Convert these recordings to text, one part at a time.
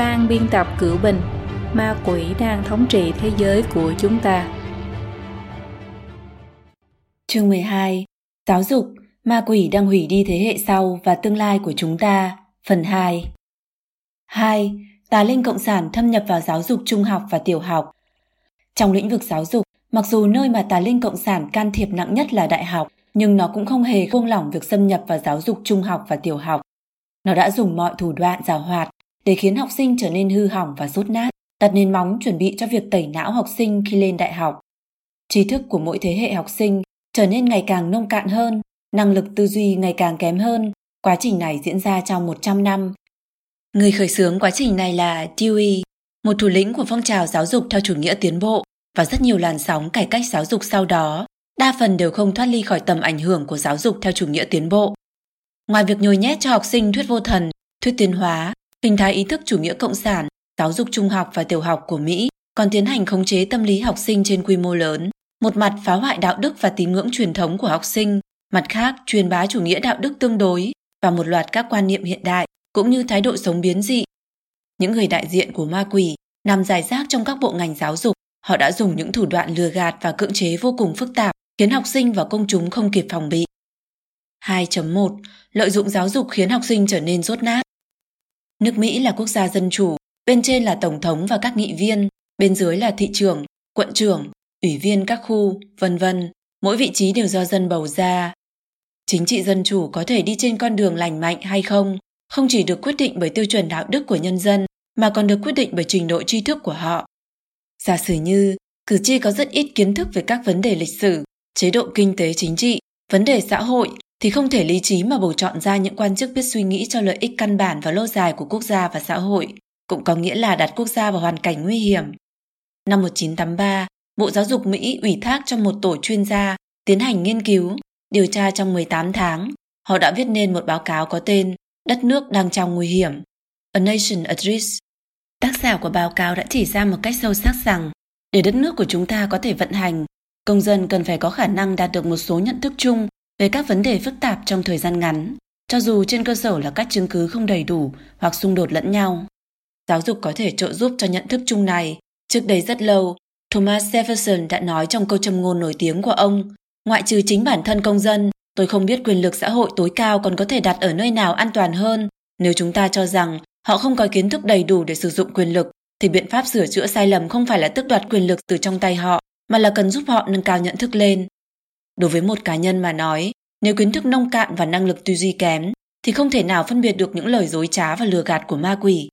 Phan biên tập Cửu Bình Ma quỷ đang thống trị thế giới của chúng ta. Chương 12 Giáo dục, ma quỷ đang hủy đi thế hệ sau và tương lai của chúng ta. Phần 2 2. Tà linh cộng sản thâm nhập vào giáo dục trung học và tiểu học. Trong lĩnh vực giáo dục, mặc dù nơi mà tà linh cộng sản can thiệp nặng nhất là đại học, nhưng nó cũng không hề buông lỏng việc xâm nhập vào giáo dục trung học và tiểu học. Nó đã dùng mọi thủ đoạn giàu hoạt để khiến học sinh trở nên hư hỏng và rốt nát, đặt nền móng chuẩn bị cho việc tẩy não học sinh khi lên đại học. Tri thức của mỗi thế hệ học sinh trở nên ngày càng nông cạn hơn, năng lực tư duy ngày càng kém hơn. Quá trình này diễn ra trong 100 năm. Người khởi xướng quá trình này là Dewey, một thủ lĩnh của phong trào giáo dục theo chủ nghĩa tiến bộ và rất nhiều làn sóng cải cách giáo dục sau đó, đa phần đều không thoát ly khỏi tầm ảnh hưởng của giáo dục theo chủ nghĩa tiến bộ. Ngoài việc nhồi nhét cho học sinh thuyết vô thần, thuyết tiến hóa, hình thái ý thức chủ nghĩa cộng sản, giáo dục trung học và tiểu học của Mỹ còn tiến hành khống chế tâm lý học sinh trên quy mô lớn, một mặt phá hoại đạo đức và tín ngưỡng truyền thống của học sinh, mặt khác truyền bá chủ nghĩa đạo đức tương đối và một loạt các quan niệm hiện đại cũng như thái độ sống biến dị. Những người đại diện của ma quỷ nằm giải rác trong các bộ ngành giáo dục, họ đã dùng những thủ đoạn lừa gạt và cưỡng chế vô cùng phức tạp, khiến học sinh và công chúng không kịp phòng bị. 2.1. Lợi dụng giáo dục khiến học sinh trở nên rốt nát. Nước Mỹ là quốc gia dân chủ, bên trên là tổng thống và các nghị viên, bên dưới là thị trưởng, quận trưởng, ủy viên các khu, vân vân. Mỗi vị trí đều do dân bầu ra. Chính trị dân chủ có thể đi trên con đường lành mạnh hay không, không chỉ được quyết định bởi tiêu chuẩn đạo đức của nhân dân, mà còn được quyết định bởi trình độ tri thức của họ. Giả sử như, cử tri có rất ít kiến thức về các vấn đề lịch sử, chế độ kinh tế chính trị, vấn đề xã hội thì không thể lý trí mà bầu chọn ra những quan chức biết suy nghĩ cho lợi ích căn bản và lâu dài của quốc gia và xã hội, cũng có nghĩa là đặt quốc gia vào hoàn cảnh nguy hiểm. Năm 1983, Bộ Giáo dục Mỹ ủy thác cho một tổ chuyên gia tiến hành nghiên cứu, điều tra trong 18 tháng. Họ đã viết nên một báo cáo có tên Đất nước đang trong nguy hiểm, A Nation at Risk. Tác giả của báo cáo đã chỉ ra một cách sâu sắc rằng để đất nước của chúng ta có thể vận hành, công dân cần phải có khả năng đạt được một số nhận thức chung về các vấn đề phức tạp trong thời gian ngắn, cho dù trên cơ sở là các chứng cứ không đầy đủ hoặc xung đột lẫn nhau. Giáo dục có thể trợ giúp cho nhận thức chung này. Trước đây rất lâu, Thomas Jefferson đã nói trong câu châm ngôn nổi tiếng của ông, ngoại trừ chính bản thân công dân, tôi không biết quyền lực xã hội tối cao còn có thể đặt ở nơi nào an toàn hơn. Nếu chúng ta cho rằng họ không có kiến thức đầy đủ để sử dụng quyền lực, thì biện pháp sửa chữa sai lầm không phải là tước đoạt quyền lực từ trong tay họ, mà là cần giúp họ nâng cao nhận thức lên. Đối với một cá nhân mà nói, nếu kiến thức nông cạn và năng lực tư duy kém, thì không thể nào phân biệt được những lời dối trá và lừa gạt của ma quỷ.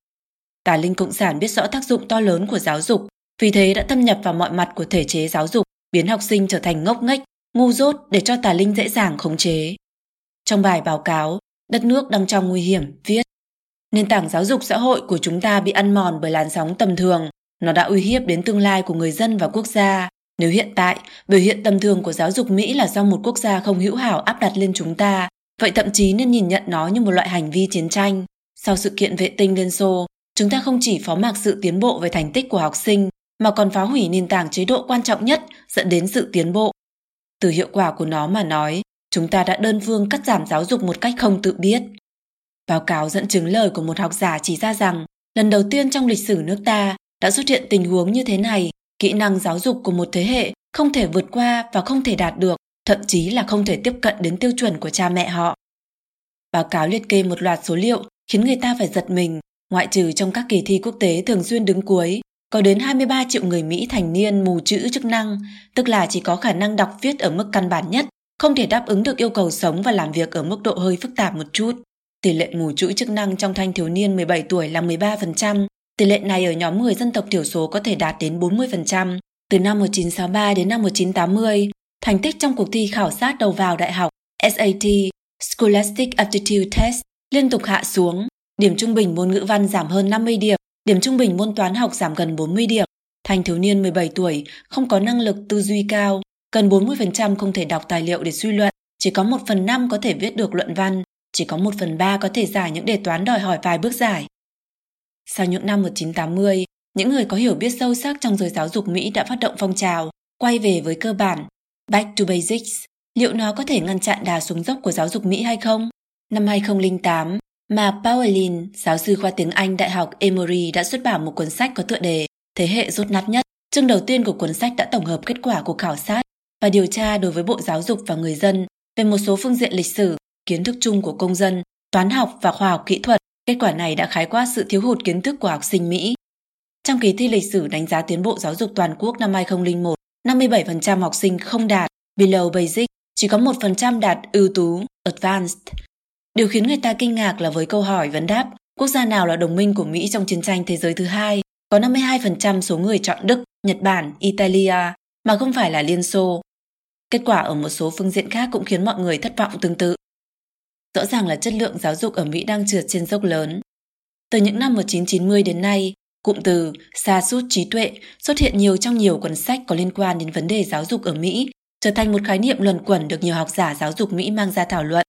Tà linh cộng sản biết rõ tác dụng to lớn của giáo dục, vì thế đã thâm nhập vào mọi mặt của thể chế giáo dục, biến học sinh trở thành ngốc nghếch, ngu dốt để cho tà linh dễ dàng khống chế. Trong bài báo cáo, đất nước đang trong nguy hiểm, viết Nền tảng giáo dục xã hội của chúng ta bị ăn mòn bởi làn sóng tầm thường, nó đã uy hiếp đến tương lai của người dân và quốc gia. Nếu hiện tại, biểu hiện tầm thường của giáo dục Mỹ là do một quốc gia không hữu hảo áp đặt lên chúng ta, vậy thậm chí nên nhìn nhận nó như một loại hành vi chiến tranh. Sau sự kiện vệ tinh Liên Xô, chúng ta không chỉ phó mặc sự tiến bộ về thành tích của học sinh, mà còn phá hủy nền tảng chế độ quan trọng nhất dẫn đến sự tiến bộ. Từ hiệu quả của nó mà nói, chúng ta đã đơn phương cắt giảm giáo dục một cách không tự biết. Báo cáo dẫn chứng lời của một học giả chỉ ra rằng, lần đầu tiên trong lịch sử nước ta đã xuất hiện tình huống như thế này kỹ năng giáo dục của một thế hệ không thể vượt qua và không thể đạt được thậm chí là không thể tiếp cận đến tiêu chuẩn của cha mẹ họ báo cáo liệt kê một loạt số liệu khiến người ta phải giật mình ngoại trừ trong các kỳ thi quốc tế thường xuyên đứng cuối có đến 23 triệu người Mỹ thành niên mù chữ chức năng, tức là chỉ có khả năng đọc viết ở mức căn bản nhất, không thể đáp ứng được yêu cầu sống và làm việc ở mức độ hơi phức tạp một chút. Tỷ lệ mù chữ chức năng trong thanh thiếu niên 17 tuổi là 13%, Tỷ lệ này ở nhóm người dân tộc thiểu số có thể đạt đến 40%. Từ năm 1963 đến năm 1980, thành tích trong cuộc thi khảo sát đầu vào đại học SAT Scholastic Aptitude Test liên tục hạ xuống. Điểm trung bình môn ngữ văn giảm hơn 50 điểm, điểm trung bình môn toán học giảm gần 40 điểm. Thanh thiếu niên 17 tuổi không có năng lực tư duy cao, gần 40% không thể đọc tài liệu để suy luận, chỉ có 1 phần 5 có thể viết được luận văn, chỉ có 1 phần 3 có thể giải những đề toán đòi hỏi vài bước giải. Sau những năm 1980, những người có hiểu biết sâu sắc trong giới giáo dục Mỹ đã phát động phong trào quay về với cơ bản, back to basics. Liệu nó có thể ngăn chặn đà xuống dốc của giáo dục Mỹ hay không? Năm 2008, mà Pauline, giáo sư khoa tiếng Anh Đại học Emory đã xuất bản một cuốn sách có tựa đề Thế hệ rốt nát nhất. Chương đầu tiên của cuốn sách đã tổng hợp kết quả của khảo sát và điều tra đối với Bộ Giáo dục và người dân về một số phương diện lịch sử, kiến thức chung của công dân, toán học và khoa học kỹ thuật. Kết quả này đã khái quát sự thiếu hụt kiến thức của học sinh Mỹ. Trong kỳ thi lịch sử đánh giá tiến bộ giáo dục toàn quốc năm 2001, 57% học sinh không đạt below basic, chỉ có 1% đạt ưu tú advanced. Điều khiến người ta kinh ngạc là với câu hỏi vấn đáp quốc gia nào là đồng minh của Mỹ trong chiến tranh thế giới thứ hai, có 52% số người chọn Đức, Nhật Bản, Italia mà không phải là Liên Xô. Kết quả ở một số phương diện khác cũng khiến mọi người thất vọng tương tự. Rõ ràng là chất lượng giáo dục ở Mỹ đang trượt trên dốc lớn. Từ những năm 1990 đến nay, cụm từ xa sút trí tuệ xuất hiện nhiều trong nhiều cuốn sách có liên quan đến vấn đề giáo dục ở Mỹ, trở thành một khái niệm luẩn quẩn được nhiều học giả giáo dục Mỹ mang ra thảo luận.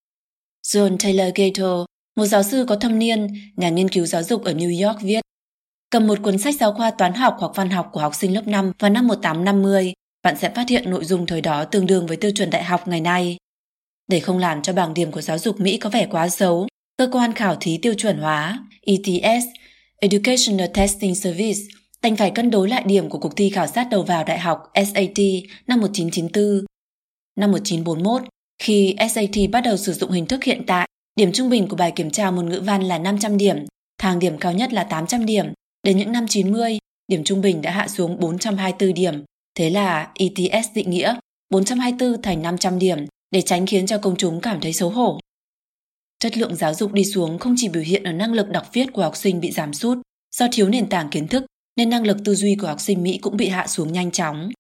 John Taylor Gatto, một giáo sư có thâm niên, nhà nghiên cứu giáo dục ở New York viết Cầm một cuốn sách giáo khoa toán học hoặc văn học của học sinh lớp 5 vào năm 1850, bạn sẽ phát hiện nội dung thời đó tương đương với tiêu chuẩn đại học ngày nay. Để không làm cho bảng điểm của giáo dục Mỹ có vẻ quá xấu, cơ quan khảo thí tiêu chuẩn hóa ETS Educational Testing Service đành phải cân đối lại điểm của cuộc thi khảo sát đầu vào đại học SAT năm 1994. Năm 1941, khi SAT bắt đầu sử dụng hình thức hiện tại, điểm trung bình của bài kiểm tra môn ngữ văn là 500 điểm, thang điểm cao nhất là 800 điểm. Đến những năm 90, điểm trung bình đã hạ xuống 424 điểm. Thế là ETS định nghĩa 424 thành 500 điểm để tránh khiến cho công chúng cảm thấy xấu hổ. Chất lượng giáo dục đi xuống không chỉ biểu hiện ở năng lực đọc viết của học sinh bị giảm sút, do thiếu nền tảng kiến thức nên năng lực tư duy của học sinh Mỹ cũng bị hạ xuống nhanh chóng.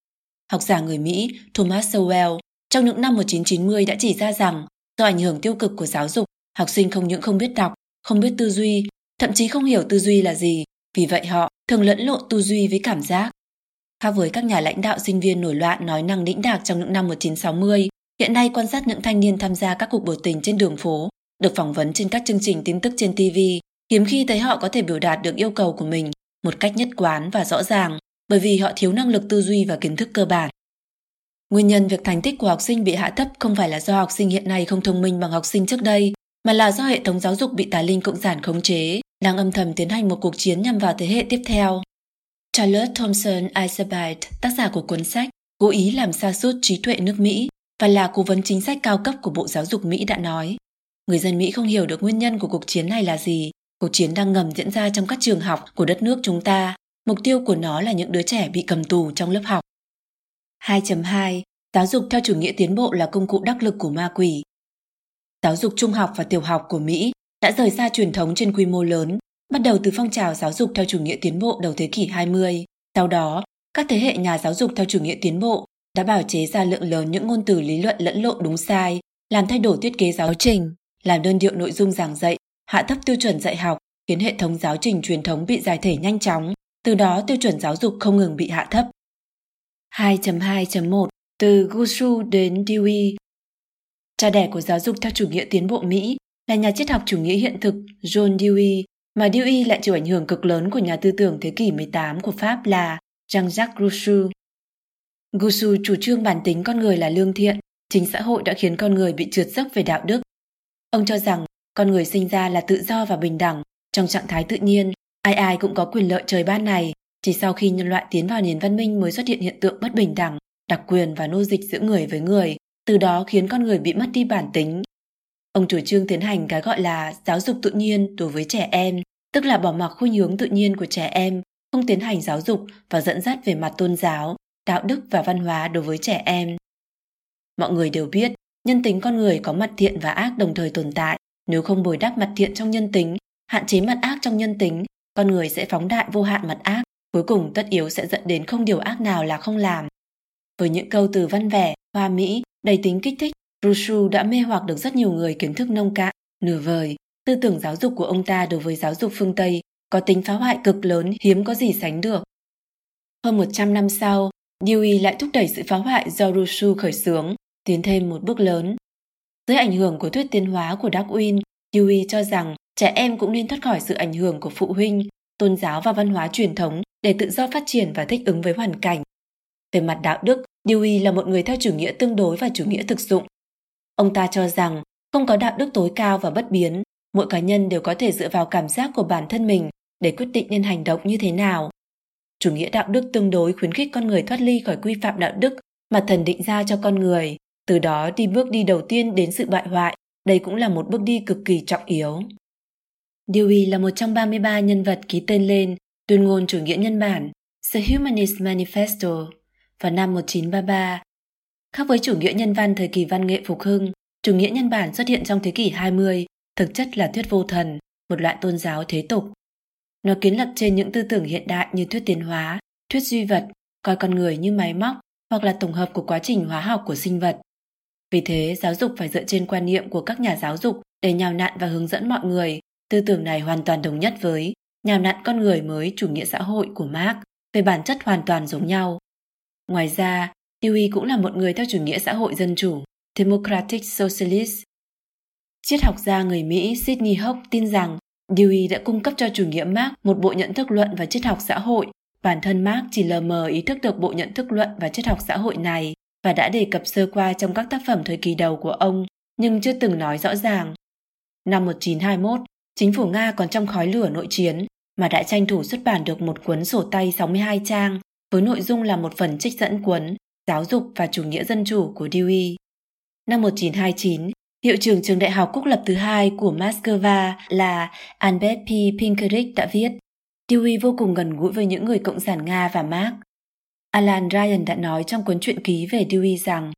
Học giả người Mỹ Thomas Sowell trong những năm 1990 đã chỉ ra rằng do ảnh hưởng tiêu cực của giáo dục, học sinh không những không biết đọc, không biết tư duy, thậm chí không hiểu tư duy là gì, vì vậy họ thường lẫn lộn tư duy với cảm giác. Khác với các nhà lãnh đạo sinh viên nổi loạn nói năng đĩnh đạc trong những năm 1960, hiện nay quan sát những thanh niên tham gia các cuộc biểu tình trên đường phố được phỏng vấn trên các chương trình tin tức trên TV, hiếm khi thấy họ có thể biểu đạt được yêu cầu của mình một cách nhất quán và rõ ràng, bởi vì họ thiếu năng lực tư duy và kiến thức cơ bản. Nguyên nhân việc thành tích của học sinh bị hạ thấp không phải là do học sinh hiện nay không thông minh bằng học sinh trước đây, mà là do hệ thống giáo dục bị tà linh cộng sản khống chế, đang âm thầm tiến hành một cuộc chiến nhằm vào thế hệ tiếp theo. Charlotte Thompson Isabite, tác giả của cuốn sách Cố ý làm sa sút trí tuệ nước Mỹ và là cố vấn chính sách cao cấp của Bộ Giáo dục Mỹ đã nói, Người dân Mỹ không hiểu được nguyên nhân của cuộc chiến này là gì. Cuộc chiến đang ngầm diễn ra trong các trường học của đất nước chúng ta. Mục tiêu của nó là những đứa trẻ bị cầm tù trong lớp học. 2.2. Giáo dục theo chủ nghĩa tiến bộ là công cụ đắc lực của ma quỷ. Giáo dục trung học và tiểu học của Mỹ đã rời xa truyền thống trên quy mô lớn, bắt đầu từ phong trào giáo dục theo chủ nghĩa tiến bộ đầu thế kỷ 20. Sau đó, các thế hệ nhà giáo dục theo chủ nghĩa tiến bộ đã bào chế ra lượng lớn những ngôn từ lý luận lẫn lộn đúng sai, làm thay đổi thiết kế giáo trình, làm đơn điệu nội dung giảng dạy, hạ thấp tiêu chuẩn dạy học, khiến hệ thống giáo trình truyền thống bị giải thể nhanh chóng, từ đó tiêu chuẩn giáo dục không ngừng bị hạ thấp. 2.2.1 Từ Gushu đến Dewey Cha đẻ của giáo dục theo chủ nghĩa tiến bộ Mỹ là nhà triết học chủ nghĩa hiện thực John Dewey, mà Dewey lại chịu ảnh hưởng cực lớn của nhà tư tưởng thế kỷ 18 của Pháp là Jean-Jacques Rousseau. Gusu chủ trương bản tính con người là lương thiện, chính xã hội đã khiến con người bị trượt dốc về đạo đức, Ông cho rằng con người sinh ra là tự do và bình đẳng, trong trạng thái tự nhiên, ai ai cũng có quyền lợi trời ban này, chỉ sau khi nhân loại tiến vào nền văn minh mới xuất hiện hiện tượng bất bình đẳng, đặc quyền và nô dịch giữa người với người, từ đó khiến con người bị mất đi bản tính. Ông chủ trương tiến hành cái gọi là giáo dục tự nhiên đối với trẻ em, tức là bỏ mặc khuynh hướng tự nhiên của trẻ em, không tiến hành giáo dục và dẫn dắt về mặt tôn giáo, đạo đức và văn hóa đối với trẻ em. Mọi người đều biết, nhân tính con người có mặt thiện và ác đồng thời tồn tại nếu không bồi đắp mặt thiện trong nhân tính hạn chế mặt ác trong nhân tính con người sẽ phóng đại vô hạn mặt ác cuối cùng tất yếu sẽ dẫn đến không điều ác nào là không làm với những câu từ văn vẻ hoa mỹ đầy tính kích thích Rousseau đã mê hoặc được rất nhiều người kiến thức nông cạn nửa vời tư tưởng giáo dục của ông ta đối với giáo dục phương Tây có tính phá hoại cực lớn hiếm có gì sánh được. Hơn 100 năm sau, Dewey lại thúc đẩy sự phá hoại do Rousseau khởi xướng tiến thêm một bước lớn. Dưới ảnh hưởng của thuyết tiến hóa của Darwin, Dewey cho rằng trẻ em cũng nên thoát khỏi sự ảnh hưởng của phụ huynh, tôn giáo và văn hóa truyền thống để tự do phát triển và thích ứng với hoàn cảnh. Về mặt đạo đức, Dewey là một người theo chủ nghĩa tương đối và chủ nghĩa thực dụng. Ông ta cho rằng không có đạo đức tối cao và bất biến, mỗi cá nhân đều có thể dựa vào cảm giác của bản thân mình để quyết định nên hành động như thế nào. Chủ nghĩa đạo đức tương đối khuyến khích con người thoát ly khỏi quy phạm đạo đức mà thần định ra cho con người, từ đó đi bước đi đầu tiên đến sự bại hoại, đây cũng là một bước đi cực kỳ trọng yếu. Dewey là một trong 33 nhân vật ký tên lên tuyên ngôn chủ nghĩa nhân bản The Humanist Manifesto vào năm 1933. Khác với chủ nghĩa nhân văn thời kỳ văn nghệ phục hưng, chủ nghĩa nhân bản xuất hiện trong thế kỷ 20, thực chất là thuyết vô thần, một loại tôn giáo thế tục. Nó kiến lập trên những tư tưởng hiện đại như thuyết tiến hóa, thuyết duy vật, coi con người như máy móc hoặc là tổng hợp của quá trình hóa học của sinh vật. Vì thế, giáo dục phải dựa trên quan niệm của các nhà giáo dục để nhào nặn và hướng dẫn mọi người. Tư tưởng này hoàn toàn đồng nhất với nhào nặn con người mới chủ nghĩa xã hội của Marx về bản chất hoàn toàn giống nhau. Ngoài ra, Dewey cũng là một người theo chủ nghĩa xã hội dân chủ, Democratic Socialist. Triết học gia người Mỹ Sidney Hook tin rằng Dewey đã cung cấp cho chủ nghĩa Marx một bộ nhận thức luận và triết học xã hội. Bản thân Marx chỉ lờ mờ ý thức được bộ nhận thức luận và triết học xã hội này và đã đề cập sơ qua trong các tác phẩm thời kỳ đầu của ông, nhưng chưa từng nói rõ ràng. Năm 1921, chính phủ Nga còn trong khói lửa nội chiến mà đã tranh thủ xuất bản được một cuốn sổ tay 62 trang với nội dung là một phần trích dẫn cuốn Giáo dục và chủ nghĩa dân chủ của Dewey. Năm 1929, hiệu trưởng trường đại học quốc lập thứ hai của Moscow là Albert P. Pinkerich đã viết Dewey vô cùng gần gũi với những người Cộng sản Nga và Marx. Alan Ryan đã nói trong cuốn truyện ký về Dewey rằng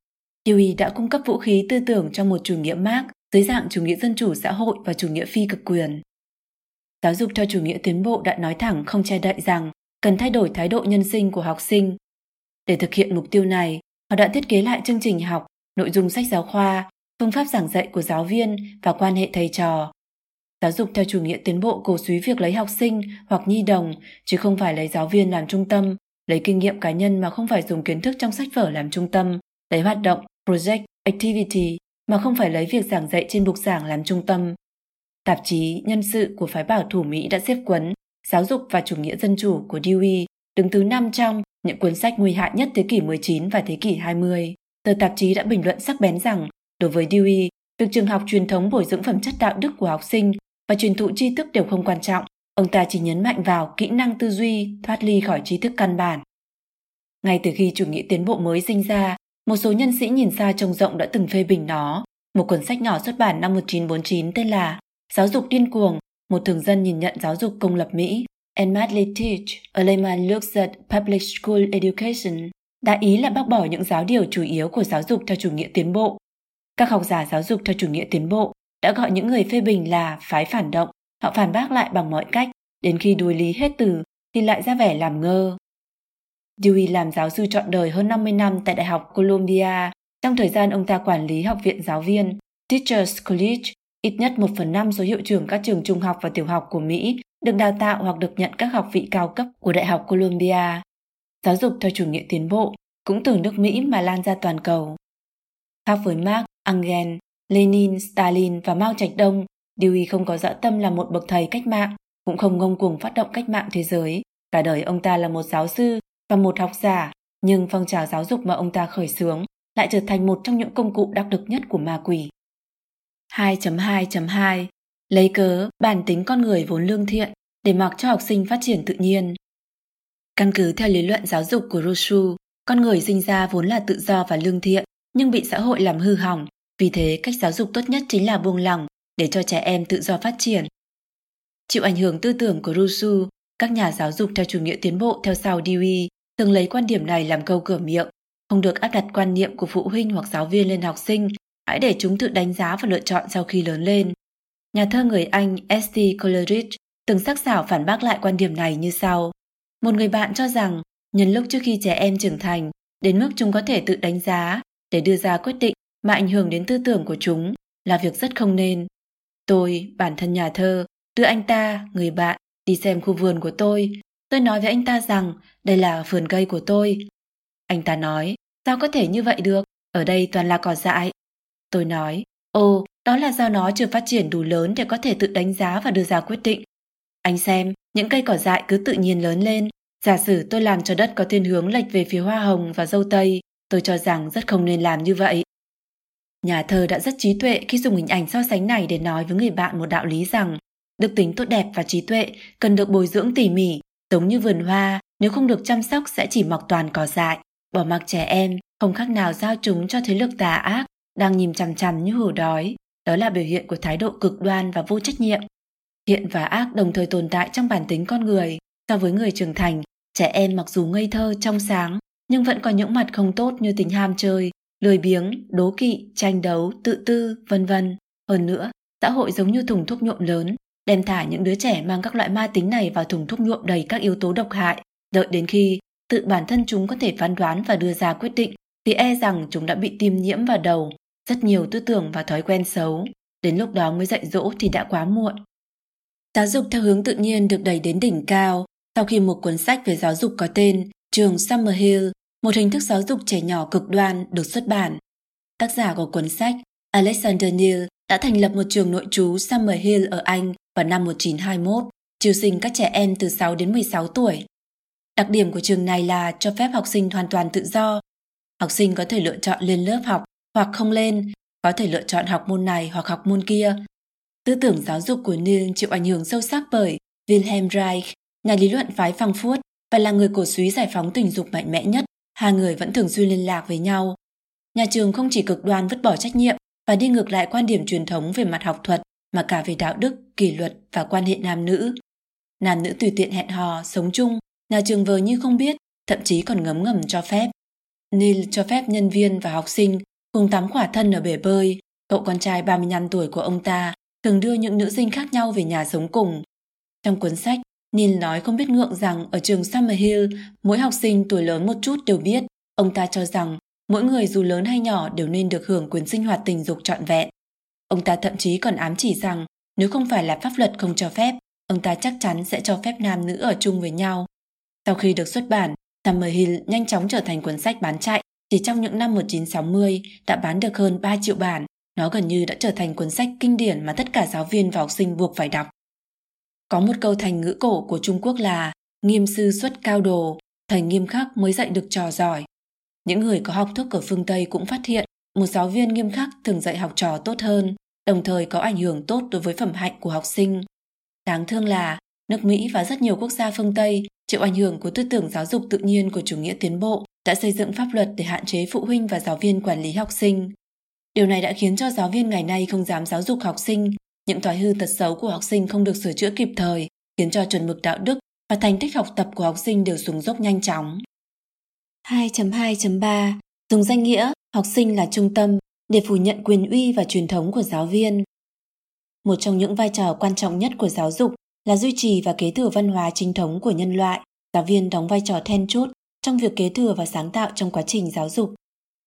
Dewey đã cung cấp vũ khí tư tưởng cho một chủ nghĩa Marx dưới dạng chủ nghĩa dân chủ xã hội và chủ nghĩa phi cực quyền. Giáo dục theo chủ nghĩa tiến bộ đã nói thẳng không che đậy rằng cần thay đổi thái độ nhân sinh của học sinh. Để thực hiện mục tiêu này, họ đã thiết kế lại chương trình học, nội dung sách giáo khoa, phương pháp giảng dạy của giáo viên và quan hệ thầy trò. Giáo dục theo chủ nghĩa tiến bộ cổ suý việc lấy học sinh hoặc nhi đồng, chứ không phải lấy giáo viên làm trung tâm, lấy kinh nghiệm cá nhân mà không phải dùng kiến thức trong sách vở làm trung tâm, lấy hoạt động, project, activity mà không phải lấy việc giảng dạy trên bục giảng làm trung tâm. Tạp chí Nhân sự của phái bảo thủ Mỹ đã xếp quấn Giáo dục và chủ nghĩa dân chủ của Dewey đứng thứ năm trong những cuốn sách nguy hại nhất thế kỷ 19 và thế kỷ 20. Tờ tạp chí đã bình luận sắc bén rằng đối với Dewey, việc trường học truyền thống bồi dưỡng phẩm chất đạo đức của học sinh và truyền thụ tri thức đều không quan trọng. Ông ta chỉ nhấn mạnh vào kỹ năng tư duy, thoát ly khỏi tri thức căn bản. Ngay từ khi chủ nghĩa tiến bộ mới sinh ra, một số nhân sĩ nhìn xa trông rộng đã từng phê bình nó. Một cuốn sách nhỏ xuất bản năm 1949 tên là Giáo dục điên cuồng, một thường dân nhìn nhận giáo dục công lập Mỹ. And madly teach, a layman looks at public school education. đã ý là bác bỏ những giáo điều chủ yếu của giáo dục theo chủ nghĩa tiến bộ. Các học giả giáo dục theo chủ nghĩa tiến bộ đã gọi những người phê bình là phái phản động. Họ phản bác lại bằng mọi cách, đến khi đuối lý hết từ thì lại ra vẻ làm ngơ. Dewey làm giáo sư trọn đời hơn 50 năm tại Đại học Columbia. Trong thời gian ông ta quản lý học viện giáo viên, Teachers College, ít nhất một phần năm số hiệu trưởng các trường trung học và tiểu học của Mỹ được đào tạo hoặc được nhận các học vị cao cấp của Đại học Columbia. Giáo dục theo chủ nghĩa tiến bộ cũng từ nước Mỹ mà lan ra toàn cầu. Khác với Marx, Engel, Lenin, Stalin và Mao Trạch Đông, Dewey không có dã tâm là một bậc thầy cách mạng, cũng không ngông cuồng phát động cách mạng thế giới. Cả đời ông ta là một giáo sư và một học giả, nhưng phong trào giáo dục mà ông ta khởi xướng lại trở thành một trong những công cụ đắc lực nhất của ma quỷ. 2.2.2 Lấy cớ bản tính con người vốn lương thiện để mặc cho học sinh phát triển tự nhiên. Căn cứ theo lý luận giáo dục của Rousseau, con người sinh ra vốn là tự do và lương thiện, nhưng bị xã hội làm hư hỏng, vì thế cách giáo dục tốt nhất chính là buông lỏng để cho trẻ em tự do phát triển. Chịu ảnh hưởng tư tưởng của Rousseau, các nhà giáo dục theo chủ nghĩa tiến bộ theo sau Dewey thường lấy quan điểm này làm câu cửa miệng, không được áp đặt quan niệm của phụ huynh hoặc giáo viên lên học sinh, hãy để chúng tự đánh giá và lựa chọn sau khi lớn lên. Nhà thơ người Anh S.T. Coleridge từng sắc sảo phản bác lại quan điểm này như sau. Một người bạn cho rằng, nhân lúc trước khi trẻ em trưởng thành, đến mức chúng có thể tự đánh giá để đưa ra quyết định mà ảnh hưởng đến tư tưởng của chúng là việc rất không nên. Tôi, bản thân nhà thơ, đưa anh ta, người bạn, đi xem khu vườn của tôi. Tôi nói với anh ta rằng đây là vườn cây của tôi. Anh ta nói, sao có thể như vậy được, ở đây toàn là cỏ dại. Tôi nói, ồ, đó là do nó chưa phát triển đủ lớn để có thể tự đánh giá và đưa ra quyết định. Anh xem, những cây cỏ dại cứ tự nhiên lớn lên. Giả sử tôi làm cho đất có thiên hướng lệch về phía hoa hồng và dâu tây, tôi cho rằng rất không nên làm như vậy. Nhà thơ đã rất trí tuệ khi dùng hình ảnh so sánh này để nói với người bạn một đạo lý rằng đức tính tốt đẹp và trí tuệ cần được bồi dưỡng tỉ mỉ, giống như vườn hoa, nếu không được chăm sóc sẽ chỉ mọc toàn cỏ dại. Bỏ mặc trẻ em không khác nào giao chúng cho thế lực tà ác đang nhìn chằm chằm như hổ đói. Đó là biểu hiện của thái độ cực đoan và vô trách nhiệm. Thiện và ác đồng thời tồn tại trong bản tính con người. So với người trưởng thành, trẻ em mặc dù ngây thơ, trong sáng, nhưng vẫn có những mặt không tốt như tình ham chơi, lười biếng, đố kỵ, tranh đấu, tự tư, vân vân. Hơn nữa, xã hội giống như thùng thuốc nhuộm lớn, đem thả những đứa trẻ mang các loại ma tính này vào thùng thuốc nhuộm đầy các yếu tố độc hại, đợi đến khi tự bản thân chúng có thể phán đoán và đưa ra quyết định thì e rằng chúng đã bị tiêm nhiễm vào đầu rất nhiều tư tưởng và thói quen xấu. Đến lúc đó mới dạy dỗ thì đã quá muộn. Giáo dục theo hướng tự nhiên được đẩy đến đỉnh cao sau khi một cuốn sách về giáo dục có tên Trường Summerhill, một hình thức giáo dục trẻ nhỏ cực đoan được xuất bản. Tác giả của cuốn sách Alexander Neal đã thành lập một trường nội trú summer hill ở Anh vào năm 1921, chiêu sinh các trẻ em từ 6 đến 16 tuổi. Đặc điểm của trường này là cho phép học sinh hoàn toàn tự do. Học sinh có thể lựa chọn lên lớp học hoặc không lên, có thể lựa chọn học môn này hoặc học môn kia. Tư tưởng giáo dục của Neil chịu ảnh hưởng sâu sắc bởi Wilhelm Reich, nhà lý luận phái Frankfurt và là người cổ suý giải phóng tình dục mạnh mẽ nhất. Hai người vẫn thường xuyên liên lạc với nhau. Nhà trường không chỉ cực đoan vứt bỏ trách nhiệm và đi ngược lại quan điểm truyền thống về mặt học thuật mà cả về đạo đức, kỷ luật và quan hệ nam nữ. Nam nữ tùy tiện hẹn hò, sống chung, nhà trường vờ như không biết, thậm chí còn ngấm ngầm cho phép. Neil cho phép nhân viên và học sinh cùng tắm khỏa thân ở bể bơi. Cậu con trai 35 tuổi của ông ta thường đưa những nữ sinh khác nhau về nhà sống cùng. Trong cuốn sách, Neil nói không biết ngượng rằng ở trường Summerhill, mỗi học sinh tuổi lớn một chút đều biết. Ông ta cho rằng mỗi người dù lớn hay nhỏ đều nên được hưởng quyền sinh hoạt tình dục trọn vẹn. Ông ta thậm chí còn ám chỉ rằng nếu không phải là pháp luật không cho phép, ông ta chắc chắn sẽ cho phép nam nữ ở chung với nhau. Sau khi được xuất bản, Summerhill nhanh chóng trở thành cuốn sách bán chạy chỉ trong những năm 1960 đã bán được hơn 3 triệu bản, nó gần như đã trở thành cuốn sách kinh điển mà tất cả giáo viên và học sinh buộc phải đọc. Có một câu thành ngữ cổ của Trung Quốc là nghiêm sư xuất cao đồ, thầy nghiêm khắc mới dạy được trò giỏi. Những người có học thức ở phương Tây cũng phát hiện một giáo viên nghiêm khắc thường dạy học trò tốt hơn, đồng thời có ảnh hưởng tốt đối với phẩm hạnh của học sinh. Đáng thương là nước Mỹ và rất nhiều quốc gia phương Tây chịu ảnh hưởng của tư tưởng giáo dục tự nhiên của chủ nghĩa tiến bộ đã xây dựng pháp luật để hạn chế phụ huynh và giáo viên quản lý học sinh. Điều này đã khiến cho giáo viên ngày nay không dám giáo dục học sinh, những thói hư tật xấu của học sinh không được sửa chữa kịp thời, khiến cho chuẩn mực đạo đức và thành tích học tập của học sinh đều xuống dốc nhanh chóng. 2.2.3 Dùng danh nghĩa học sinh là trung tâm để phủ nhận quyền uy và truyền thống của giáo viên. Một trong những vai trò quan trọng nhất của giáo dục là duy trì và kế thừa văn hóa chính thống của nhân loại. Giáo viên đóng vai trò then chốt trong việc kế thừa và sáng tạo trong quá trình giáo dục.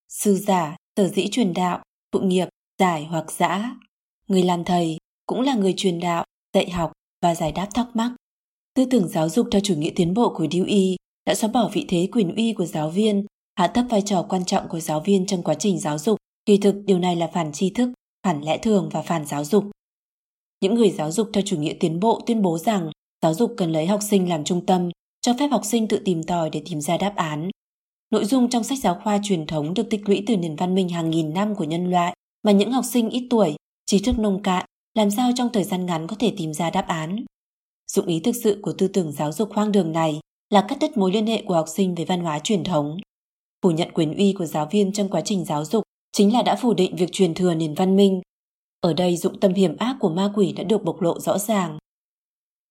Sư giả, sở dĩ truyền đạo, phụ nghiệp, giải hoặc giã. Người làm thầy cũng là người truyền đạo, dạy học và giải đáp thắc mắc. Tư tưởng giáo dục theo chủ nghĩa tiến bộ của Dewey đã xóa bỏ vị thế quyền uy của giáo viên, hạ thấp vai trò quan trọng của giáo viên trong quá trình giáo dục. Kỳ thực điều này là phản tri thức, phản lẽ thường và phản giáo dục. Những người giáo dục theo chủ nghĩa tiến bộ tuyên bố rằng giáo dục cần lấy học sinh làm trung tâm cho phép học sinh tự tìm tòi để tìm ra đáp án. Nội dung trong sách giáo khoa truyền thống được tích lũy từ nền văn minh hàng nghìn năm của nhân loại mà những học sinh ít tuổi, trí thức nông cạn làm sao trong thời gian ngắn có thể tìm ra đáp án. Dụng ý thực sự của tư tưởng giáo dục hoang đường này là cắt đứt mối liên hệ của học sinh với văn hóa truyền thống. Phủ nhận quyền uy của giáo viên trong quá trình giáo dục chính là đã phủ định việc truyền thừa nền văn minh. Ở đây dụng tâm hiểm ác của ma quỷ đã được bộc lộ rõ ràng.